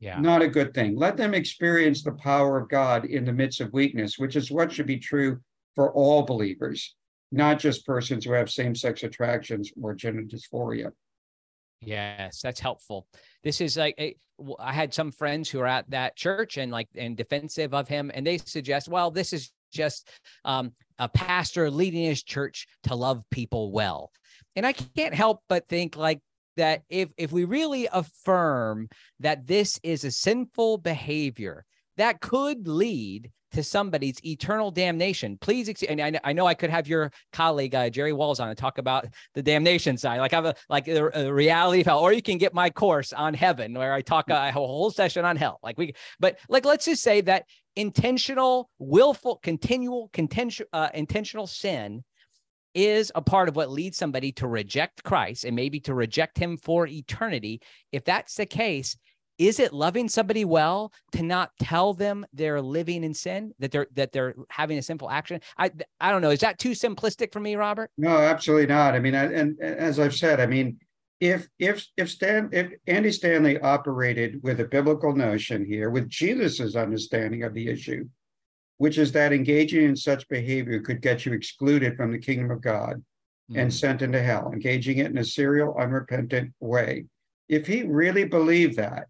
Yeah. Not a good thing. Let them experience the power of God in the midst of weakness, which is what should be true for all believers not just persons who have same sex attractions or gender dysphoria. Yes, that's helpful. This is like eh, I had some friends who are at that church and like and defensive of him, and they suggest, well, this is just um, a pastor leading his church to love people well, and I can't help but think like that if if we really affirm that this is a sinful behavior that could lead to somebody's eternal damnation. Please, ex- and I, I, know I could have your colleague uh, Jerry Walls on and talk about the damnation side, like I have a like a, a, reality of hell, or you can get my course on heaven where I talk uh, a whole session on hell. Like we, but like let's just say that intentional, willful, continual, contention, uh, intentional sin is a part of what leads somebody to reject Christ and maybe to reject him for eternity. If that's the case, is it loving somebody well to not tell them they're living in sin that they're that they're having a sinful action? I i don't know. Is that too simplistic for me robert? No absolutely not. I mean and, and as i've said i mean if if if stan if andy stanley operated with a biblical notion here with jesus's understanding of the issue which is that engaging in such behavior could get you excluded from the kingdom of god mm. and sent into hell engaging it in a serial unrepentant way if he really believed that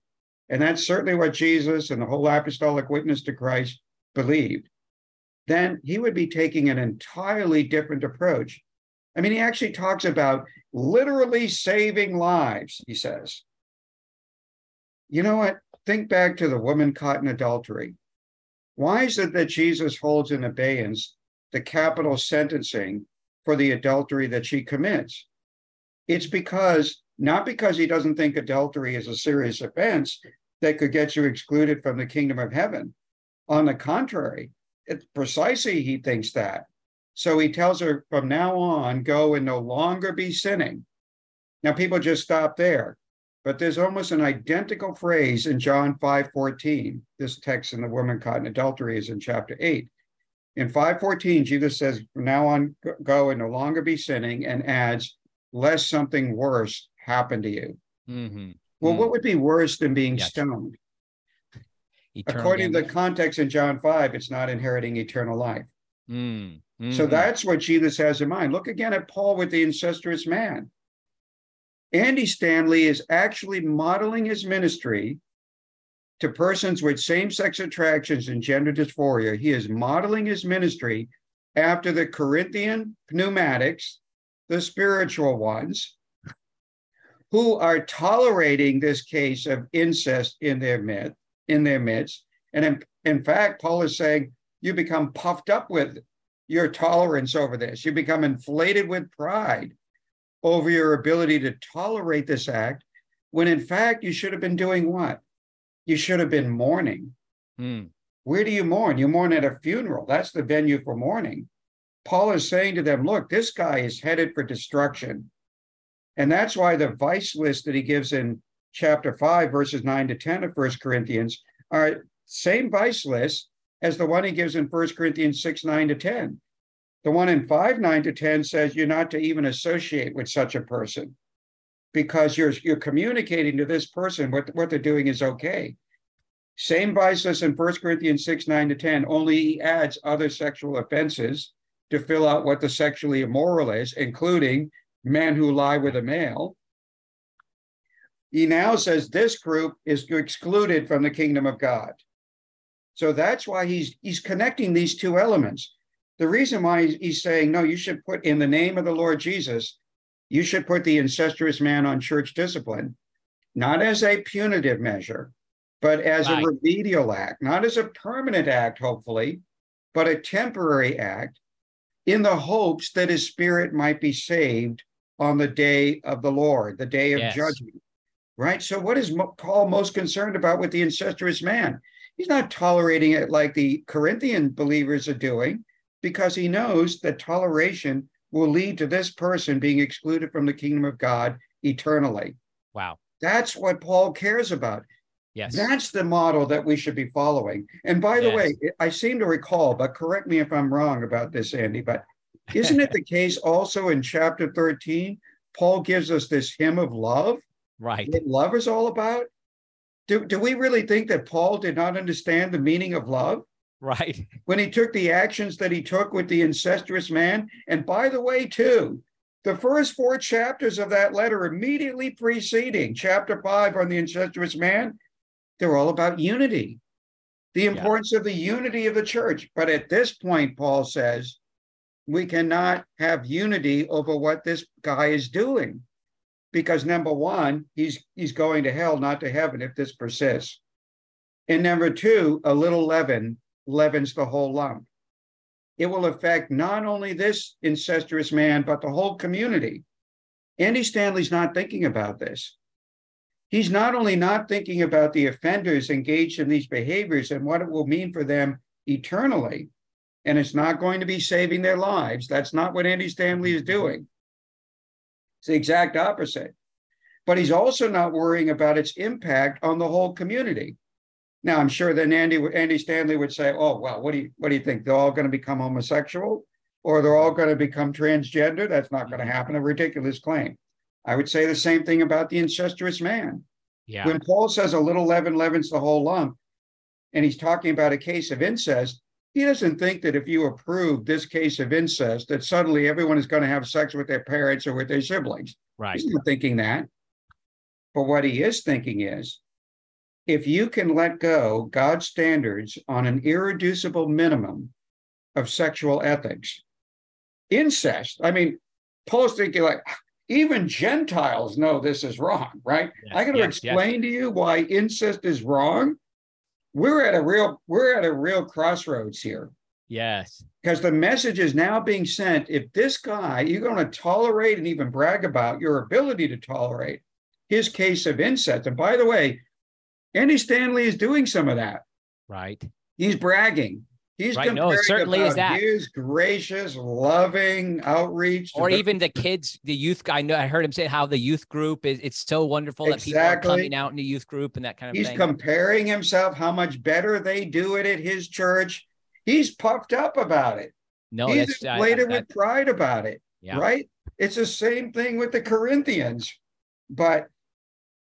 and that's certainly what Jesus and the whole apostolic witness to Christ believed, then he would be taking an entirely different approach. I mean, he actually talks about literally saving lives, he says. You know what? Think back to the woman caught in adultery. Why is it that Jesus holds in abeyance the capital sentencing for the adultery that she commits? It's because not because he doesn't think adultery is a serious offense that could get you excluded from the kingdom of heaven. On the contrary, it, precisely he thinks that. So he tells her from now on, go and no longer be sinning. Now, people just stop there, but there's almost an identical phrase in John 5 14. This text in the woman caught in adultery is in chapter 8. In 514, Jesus says, from now on, go and no longer be sinning, and adds, lest something worse happen to you. Mm-hmm. Well, mm. what would be worse than being yes. stoned? Eternal According damage. to the context in John 5, it's not inheriting eternal life. Mm. Mm-hmm. So that's what Jesus has in mind. Look again at Paul with the incestuous man. Andy Stanley is actually modeling his ministry to persons with same sex attractions and gender dysphoria. He is modeling his ministry after the Corinthian pneumatics, the spiritual ones, who are tolerating this case of incest in their midst, in their midst. And in, in fact, Paul is saying you become puffed up with your tolerance over this. You become inflated with pride over your ability to tolerate this act, when in fact you should have been doing what? You should have been mourning. Hmm. Where do you mourn? You mourn at a funeral. That's the venue for mourning. Paul is saying to them, look, this guy is headed for destruction. And that's why the vice list that he gives in chapter 5, verses 9 to 10 of First Corinthians are same vice list as the one he gives in First Corinthians 6, 9 to 10. The one in 5, 9 to 10 says you're not to even associate with such a person. because you're you're communicating to this person what, what they're doing is okay. Same vices in 1 Corinthians 6, 9 to 10, only he adds other sexual offenses to fill out what the sexually immoral is, including men who lie with a male. He now says this group is excluded from the kingdom of God. So that's why he's he's connecting these two elements. The reason why he's saying, no, you should put in the name of the Lord Jesus, you should put the incestuous man on church discipline, not as a punitive measure, but as right. a remedial act, not as a permanent act, hopefully, but a temporary act in the hopes that his spirit might be saved on the day of the Lord, the day of yes. judgment. Right? So, what is Paul most concerned about with the incestuous man? He's not tolerating it like the Corinthian believers are doing because he knows that toleration will lead to this person being excluded from the kingdom of God eternally. Wow. That's what Paul cares about. Yes. That's the model that we should be following. And by the yes. way, I seem to recall, but correct me if I'm wrong about this, Andy, but isn't it the case also in chapter 13? Paul gives us this hymn of love. Right. What love is all about. Do, do we really think that Paul did not understand the meaning of love? Right. When he took the actions that he took with the incestuous man. And by the way, too, the first four chapters of that letter immediately preceding chapter five on the incestuous man, they're all about unity, the importance yeah. of the unity of the church. But at this point, Paul says, we cannot have unity over what this guy is doing because number one, he's he's going to hell, not to heaven, if this persists. And number two, a little leaven leavens the whole lump. It will affect not only this incestuous man, but the whole community. Andy Stanley's not thinking about this. He's not only not thinking about the offenders engaged in these behaviors and what it will mean for them eternally, and it's not going to be saving their lives. That's not what Andy Stanley is doing. It's the exact opposite. But he's also not worrying about its impact on the whole community. Now, I'm sure that Andy Andy Stanley would say, "Oh, well, what do you what do you think? They're all going to become homosexual, or they're all going to become transgender? That's not going to happen. A ridiculous claim." I would say the same thing about the incestuous man. Yeah. When Paul says a little leaven leavens the whole lump, and he's talking about a case of incest, he doesn't think that if you approve this case of incest, that suddenly everyone is going to have sex with their parents or with their siblings. Right. He's not thinking that. But what he is thinking is if you can let go God's standards on an irreducible minimum of sexual ethics, incest, I mean, Paul's thinking like, even Gentiles know this is wrong, right? Yes, I got to yes, explain yes. to you why incest is wrong we're at a real we're at a real crossroads here. Yes. Because the message is now being sent if this guy, you're going to tolerate and even brag about your ability to tolerate his case of incest. And by the way, Andy Stanley is doing some of that. Right. He's bragging. He's right. No, it certainly is that. His gracious, loving outreach, or even the kids, the youth. I know I heard him say how the youth group is. It's so wonderful exactly. that people are coming out in the youth group and that kind of He's thing. He's comparing himself how much better they do it at his church. He's puffed up about it. No, he's inflated with pride about it. Yeah. Right. It's the same thing with the Corinthians, but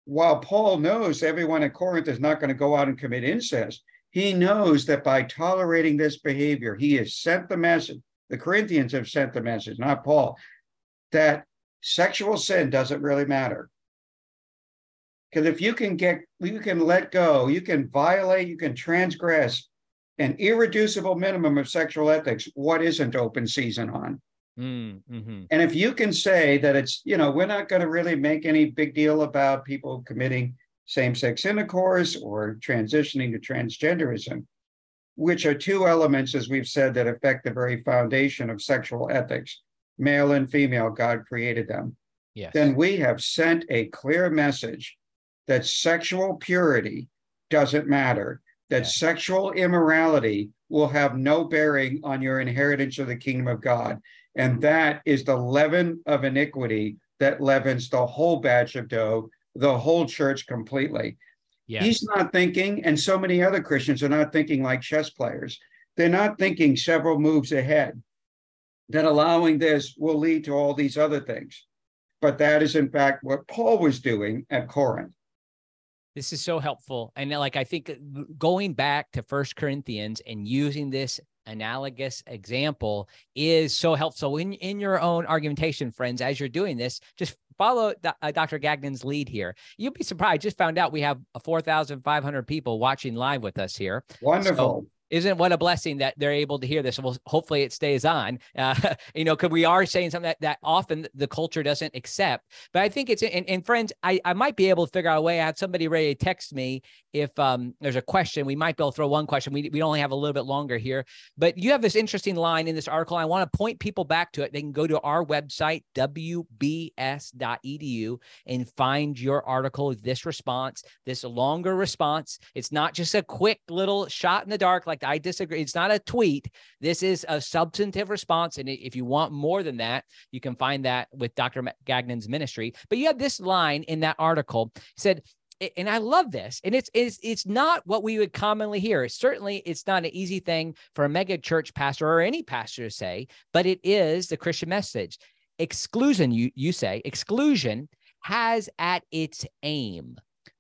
while Paul knows everyone at Corinth is not going to go out and commit incest, he knows that by tolerating this behavior, he has sent the message. The Corinthians have sent the message, not Paul, that sexual sin doesn't really matter. Because if you can get, you can let go, you can violate, you can transgress an irreducible minimum of sexual ethics, what isn't open season on? Mm, mm-hmm. And if you can say that it's, you know, we're not going to really make any big deal about people committing same sex intercourse or transitioning to transgenderism, which are two elements, as we've said, that affect the very foundation of sexual ethics. Male and female, God created them. Yes. Then we have sent a clear message that sexual purity doesn't matter, that yes. sexual immorality will have no bearing on your inheritance of the kingdom of God. And that is the leaven of iniquity that leavens the whole batch of dough the whole church completely. Yes. He's not thinking, and so many other Christians are not thinking like chess players. They're not thinking several moves ahead, that allowing this will lead to all these other things. but that is in fact what Paul was doing at Corinth. This is so helpful. And like I think uh, going back to First Corinthians and using this analogous example is so helpful. So in, in your own argumentation, friends, as you're doing this, just follow uh, Dr. Gagnon's lead here. You'll be surprised. Just found out we have 4,500 people watching live with us here. Wonderful. So isn't what a blessing that they're able to hear this. Well, hopefully it stays on. Uh, you know, because we are saying something that, that often the culture doesn't accept. But I think it's and, and friends, I, I might be able to figure out a way. I had somebody ready to text me if um, there's a question. We might be able to throw one question. We we only have a little bit longer here, but you have this interesting line in this article. I want to point people back to it. They can go to our website wbs.edu and find your article. This response, this longer response. It's not just a quick little shot in the dark like like I disagree. It's not a tweet. This is a substantive response. And if you want more than that, you can find that with Dr. Gagnon's ministry. But you have this line in that article he said, and I love this. And it's it's it's not what we would commonly hear. Certainly, it's not an easy thing for a mega church pastor or any pastor to say, but it is the Christian message. Exclusion, you you say, exclusion has at its aim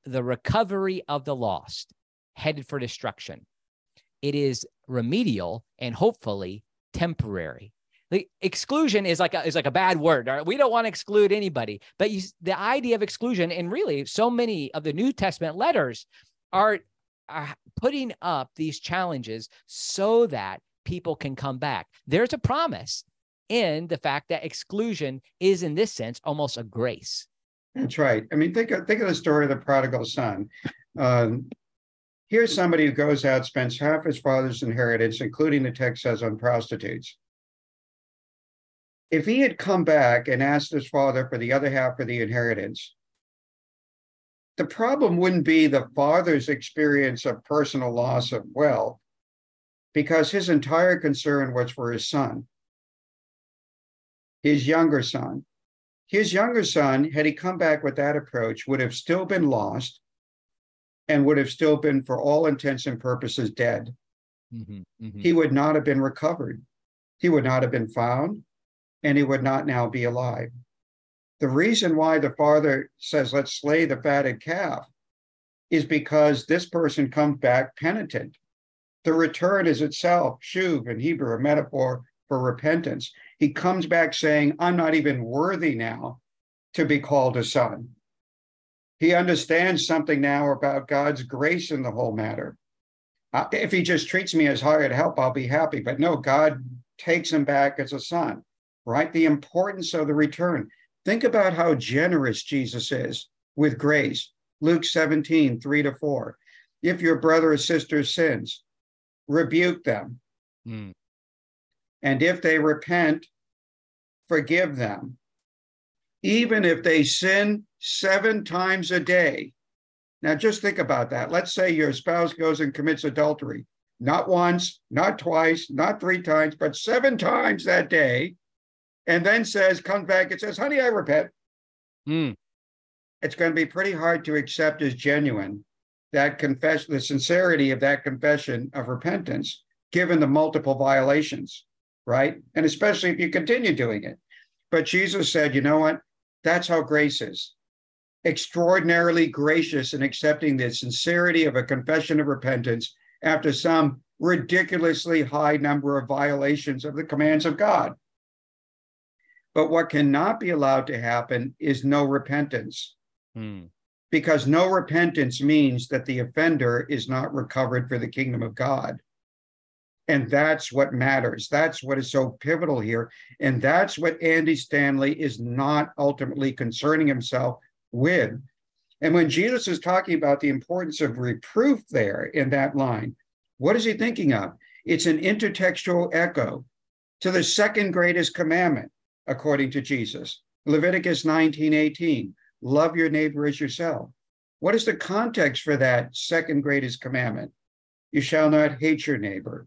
the recovery of the lost, headed for destruction it is remedial and hopefully temporary. The exclusion is like a, is like a bad word. We don't want to exclude anybody, but you, the idea of exclusion, and really, so many of the New Testament letters are, are putting up these challenges so that people can come back. There's a promise in the fact that exclusion is, in this sense, almost a grace. That's right. I mean, think of, think of the story of the prodigal son. Um, Here's somebody who goes out, spends half his father's inheritance, including the text says on prostitutes. If he had come back and asked his father for the other half of the inheritance, the problem wouldn't be the father's experience of personal loss of wealth, because his entire concern was for his son, his younger son. His younger son, had he come back with that approach, would have still been lost and would have still been, for all intents and purposes, dead. Mm-hmm, mm-hmm. He would not have been recovered. He would not have been found, and he would not now be alive. The reason why the father says, let's slay the fatted calf, is because this person comes back penitent. The return is itself, shuv in Hebrew, a metaphor for repentance. He comes back saying, I'm not even worthy now to be called a son. He understands something now about God's grace in the whole matter. Uh, if he just treats me as hired help, I'll be happy. But no, God takes him back as a son, right? The importance of the return. Think about how generous Jesus is with grace. Luke 17, 3 to 4. If your brother or sister sins, rebuke them. Mm. And if they repent, forgive them. Even if they sin seven times a day. Now, just think about that. Let's say your spouse goes and commits adultery, not once, not twice, not three times, but seven times that day, and then says, comes back and says, honey, I repent. Mm. It's going to be pretty hard to accept as genuine that confession, the sincerity of that confession of repentance, given the multiple violations, right? And especially if you continue doing it. But Jesus said, you know what? That's how grace is extraordinarily gracious in accepting the sincerity of a confession of repentance after some ridiculously high number of violations of the commands of God. But what cannot be allowed to happen is no repentance. Hmm. Because no repentance means that the offender is not recovered for the kingdom of God. And that's what matters. That's what is so pivotal here. And that's what Andy Stanley is not ultimately concerning himself with. And when Jesus is talking about the importance of reproof there in that line, what is he thinking of? It's an intertextual echo to the second greatest commandment, according to Jesus. Leviticus 19 18, love your neighbor as yourself. What is the context for that second greatest commandment? You shall not hate your neighbor.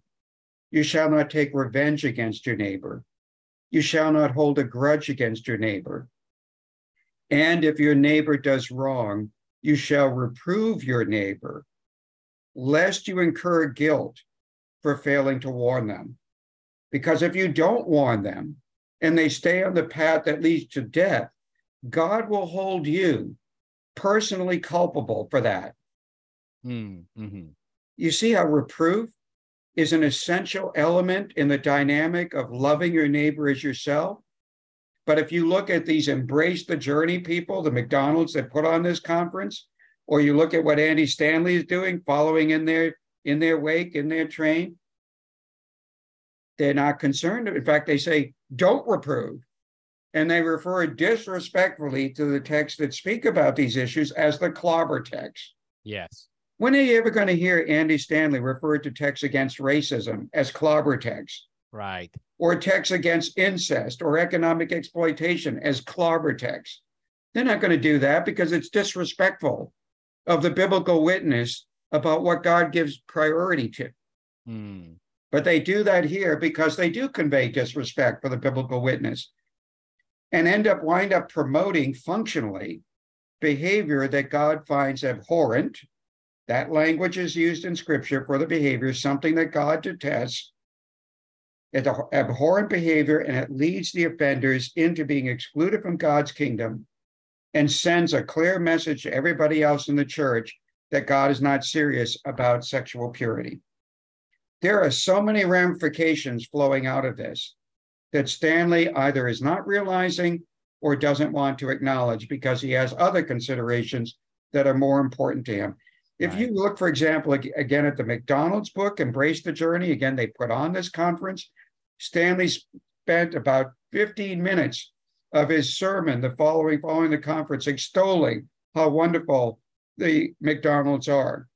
You shall not take revenge against your neighbor. You shall not hold a grudge against your neighbor. And if your neighbor does wrong, you shall reprove your neighbor, lest you incur guilt for failing to warn them. Because if you don't warn them and they stay on the path that leads to death, God will hold you personally culpable for that. Mm-hmm. You see how reproof is an essential element in the dynamic of loving your neighbor as yourself. But if you look at these embrace the journey people, the McDonald's that put on this conference, or you look at what Andy Stanley is doing, following in their in their wake, in their train, they're not concerned. In fact, they say, don't reprove. And they refer disrespectfully to the texts that speak about these issues as the clobber text. Yes. When are you ever going to hear Andy Stanley refer to texts against racism as clobber texts? Right. Or texts against incest or economic exploitation as clobber texts? They're not going to do that because it's disrespectful of the biblical witness about what God gives priority to. Mm. But they do that here because they do convey disrespect for the biblical witness and end up wind up promoting functionally behavior that God finds abhorrent. That language is used in scripture for the behavior, something that God detests. It's abhorrent behavior, and it leads the offenders into being excluded from God's kingdom and sends a clear message to everybody else in the church that God is not serious about sexual purity. There are so many ramifications flowing out of this that Stanley either is not realizing or doesn't want to acknowledge because he has other considerations that are more important to him. If right. you look, for example, again at the McDonald's book, Embrace the Journey, again, they put on this conference. Stanley spent about 15 minutes of his sermon the following following the conference extolling how wonderful the McDonald's are.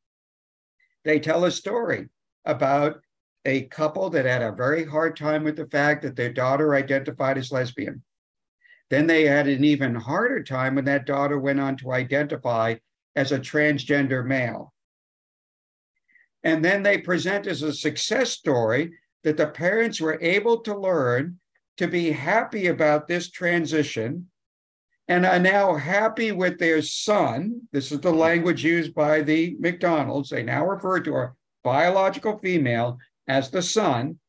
They tell a story about a couple that had a very hard time with the fact that their daughter identified as lesbian. Then they had an even harder time when that daughter went on to identify as a transgender male. And then they present as a success story that the parents were able to learn to be happy about this transition and are now happy with their son. This is the language used by the McDonald's. They now refer to a biological female as the son.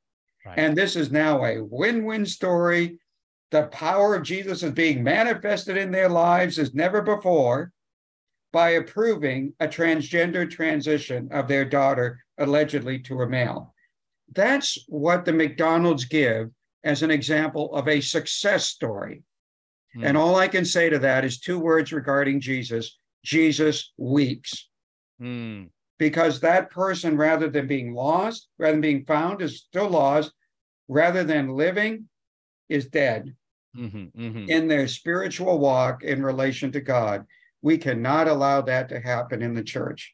Right. And this is now a win win story. The power of Jesus is being manifested in their lives as never before by approving a transgender transition of their daughter, allegedly to a male. That's what the McDonald's give as an example of a success story. Mm. And all I can say to that is two words regarding Jesus Jesus weeps. Mm because that person, rather than being lost, rather than being found, is still lost, rather than living, is dead mm-hmm, mm-hmm. in their spiritual walk in relation to God. We cannot allow that to happen in the church.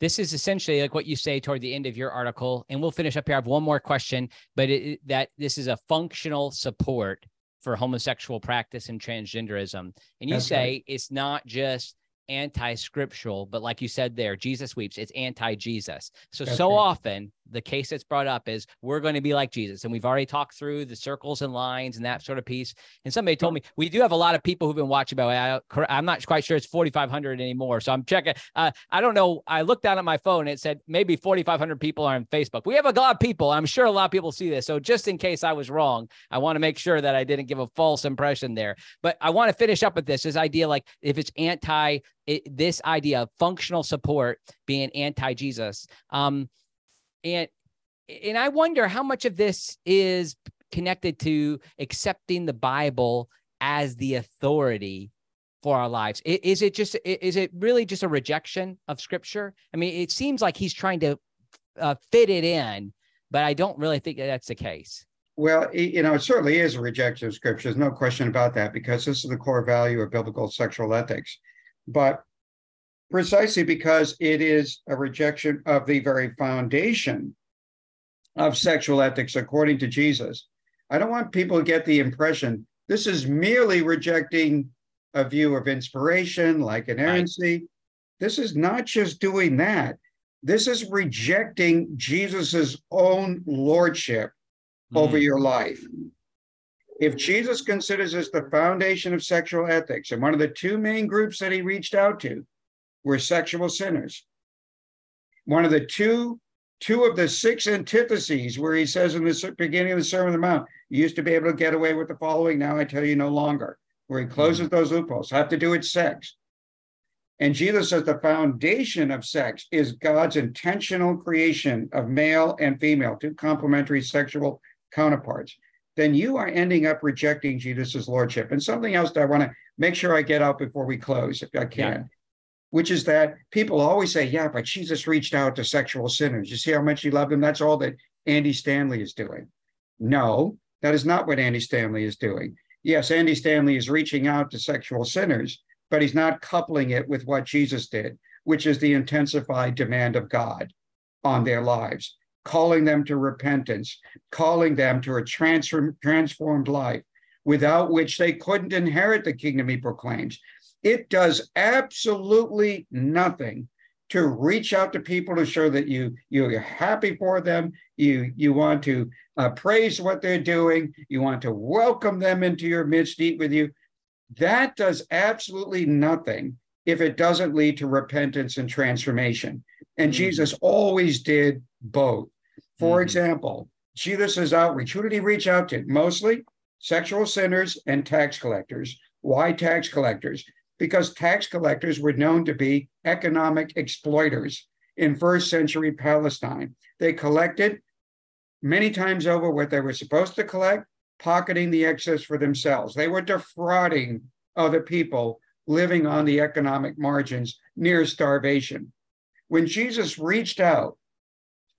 This is essentially like what you say toward the end of your article, and we'll finish up here. I have one more question, but it, that this is a functional support for homosexual practice and transgenderism. And you That's say right. it's not just anti-scriptural, but like you said there, Jesus weeps. It's anti-Jesus. So That's so right. often the case that's brought up is we're going to be like Jesus. And we've already talked through the circles and lines and that sort of piece. And somebody told me we do have a lot of people who've been watching, but I, I'm not quite sure it's 4,500 anymore. So I'm checking. Uh, I don't know. I looked down at my phone and it said maybe 4,500 people are on Facebook. We have a lot of people. I'm sure a lot of people see this. So just in case I was wrong, I want to make sure that I didn't give a false impression there. But I want to finish up with this, this idea like if it's anti, it, this idea of functional support being anti-Jesus. Um, and and I wonder how much of this is connected to accepting the Bible as the authority for our lives. Is it just is it really just a rejection of Scripture? I mean, it seems like he's trying to uh, fit it in, but I don't really think that that's the case. Well, you know, it certainly is a rejection of Scripture. There's no question about that because this is the core value of biblical sexual ethics. But precisely because it is a rejection of the very foundation of sexual ethics according to Jesus. I don't want people to get the impression this is merely rejecting a view of inspiration like inerrancy. Right. This is not just doing that. This is rejecting Jesus's own lordship mm. over your life. If Jesus considers this the foundation of sexual ethics, and one of the two main groups that he reached out to were sexual sinners, one of the two two of the six antitheses where he says in the beginning of the Sermon on the Mount, you used to be able to get away with the following, now I tell you no longer. where he closes mm-hmm. those loopholes, have to do with sex. And Jesus says the foundation of sex is God's intentional creation of male and female, two complementary sexual counterparts. Then you are ending up rejecting Jesus' lordship. And something else that I want to make sure I get out before we close, if I can. Which is that people always say, yeah, but Jesus reached out to sexual sinners. You see how much he loved them? That's all that Andy Stanley is doing. No, that is not what Andy Stanley is doing. Yes, Andy Stanley is reaching out to sexual sinners, but he's not coupling it with what Jesus did, which is the intensified demand of God on their lives, calling them to repentance, calling them to a transform, transformed life, without which they couldn't inherit the kingdom he proclaims. It does absolutely nothing to reach out to people to show that you you're happy for them. You you want to uh, praise what they're doing. You want to welcome them into your midst eat with you. That does absolutely nothing if it doesn't lead to repentance and transformation. And mm-hmm. jesus always did both. For mm-hmm. example jesus' outreach. Who did he reach out to? Mostly sexual sinners and tax collectors. Why tax collectors because tax collectors were known to be economic exploiters in first century Palestine. They collected many times over what they were supposed to collect, pocketing the excess for themselves. They were defrauding other people living on the economic margins near starvation. When Jesus reached out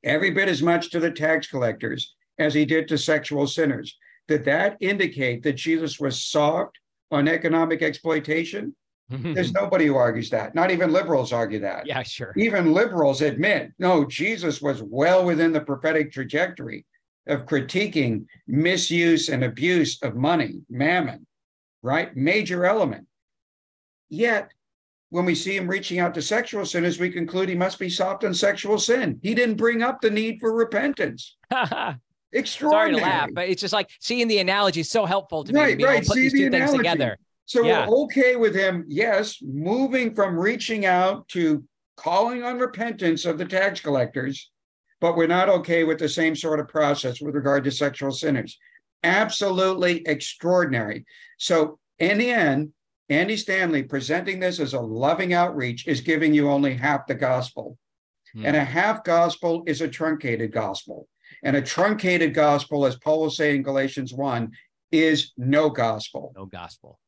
every bit as much to the tax collectors as he did to sexual sinners, did that indicate that Jesus was soft on economic exploitation? There's nobody who argues that. Not even liberals argue that. Yeah, sure. Even liberals admit, no, Jesus was well within the prophetic trajectory of critiquing misuse and abuse of money, mammon, right? Major element. Yet, when we see him reaching out to sexual sinners, we conclude he must be soft on sexual sin. He didn't bring up the need for repentance. Extraordinary. Sorry to laugh, but it's just like seeing the analogy is so helpful to me right, to be right. able to put see these two analogy. things together. So yeah. we're okay with him, yes, moving from reaching out to calling on repentance of the tax collectors, but we're not okay with the same sort of process with regard to sexual sinners. Absolutely extraordinary. So, in the end, Andy Stanley presenting this as a loving outreach is giving you only half the gospel. Hmm. And a half gospel is a truncated gospel. And a truncated gospel, as Paul will say in Galatians 1, is no gospel. No gospel.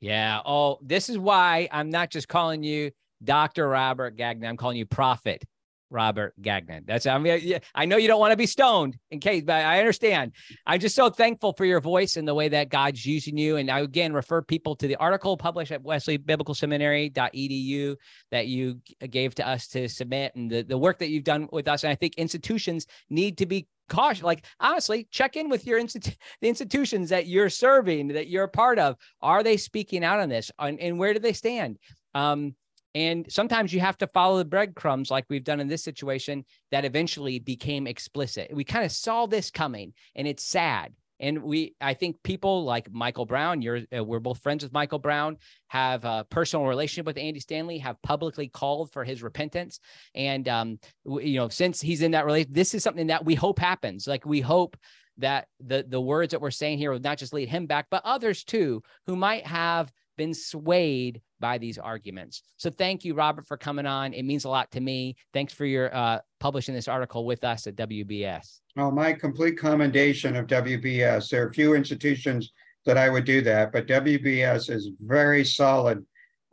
Yeah. Oh, this is why I'm not just calling you Dr. Robert Gagnon. I'm calling you Prophet Robert Gagnon. That's I mean, I know you don't want to be stoned in case, but I understand. I'm just so thankful for your voice and the way that God's using you. And I again refer people to the article published at wesleybiblical.seminary.edu that you gave to us to submit and the, the work that you've done with us. And I think institutions need to be cautious. Like honestly, check in with your institu- the institutions that you're serving, that you're a part of. Are they speaking out on this? And, and where do they stand? Um, and sometimes you have to follow the breadcrumbs, like we've done in this situation, that eventually became explicit. We kind of saw this coming, and it's sad. And we, I think people like Michael Brown, you're, uh, we're both friends with Michael Brown, have a personal relationship with Andy Stanley, have publicly called for his repentance. And, um, you know, since he's in that relationship, this is something that we hope happens. Like we hope that the, the words that we're saying here will not just lead him back, but others too, who might have been swayed by these arguments. So thank you, Robert, for coming on. It means a lot to me. Thanks for your uh, publishing this article with us at WBS. Well, my complete commendation of WBS. There are few institutions that I would do that, but WBS is very solid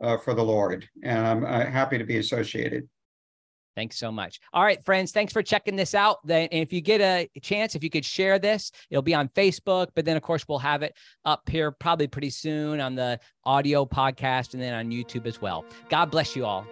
uh, for the Lord, and I'm uh, happy to be associated. Thanks so much. All right, friends, thanks for checking this out. Then, if you get a chance, if you could share this, it'll be on Facebook, but then, of course, we'll have it up here probably pretty soon on the audio podcast and then on YouTube as well. God bless you all.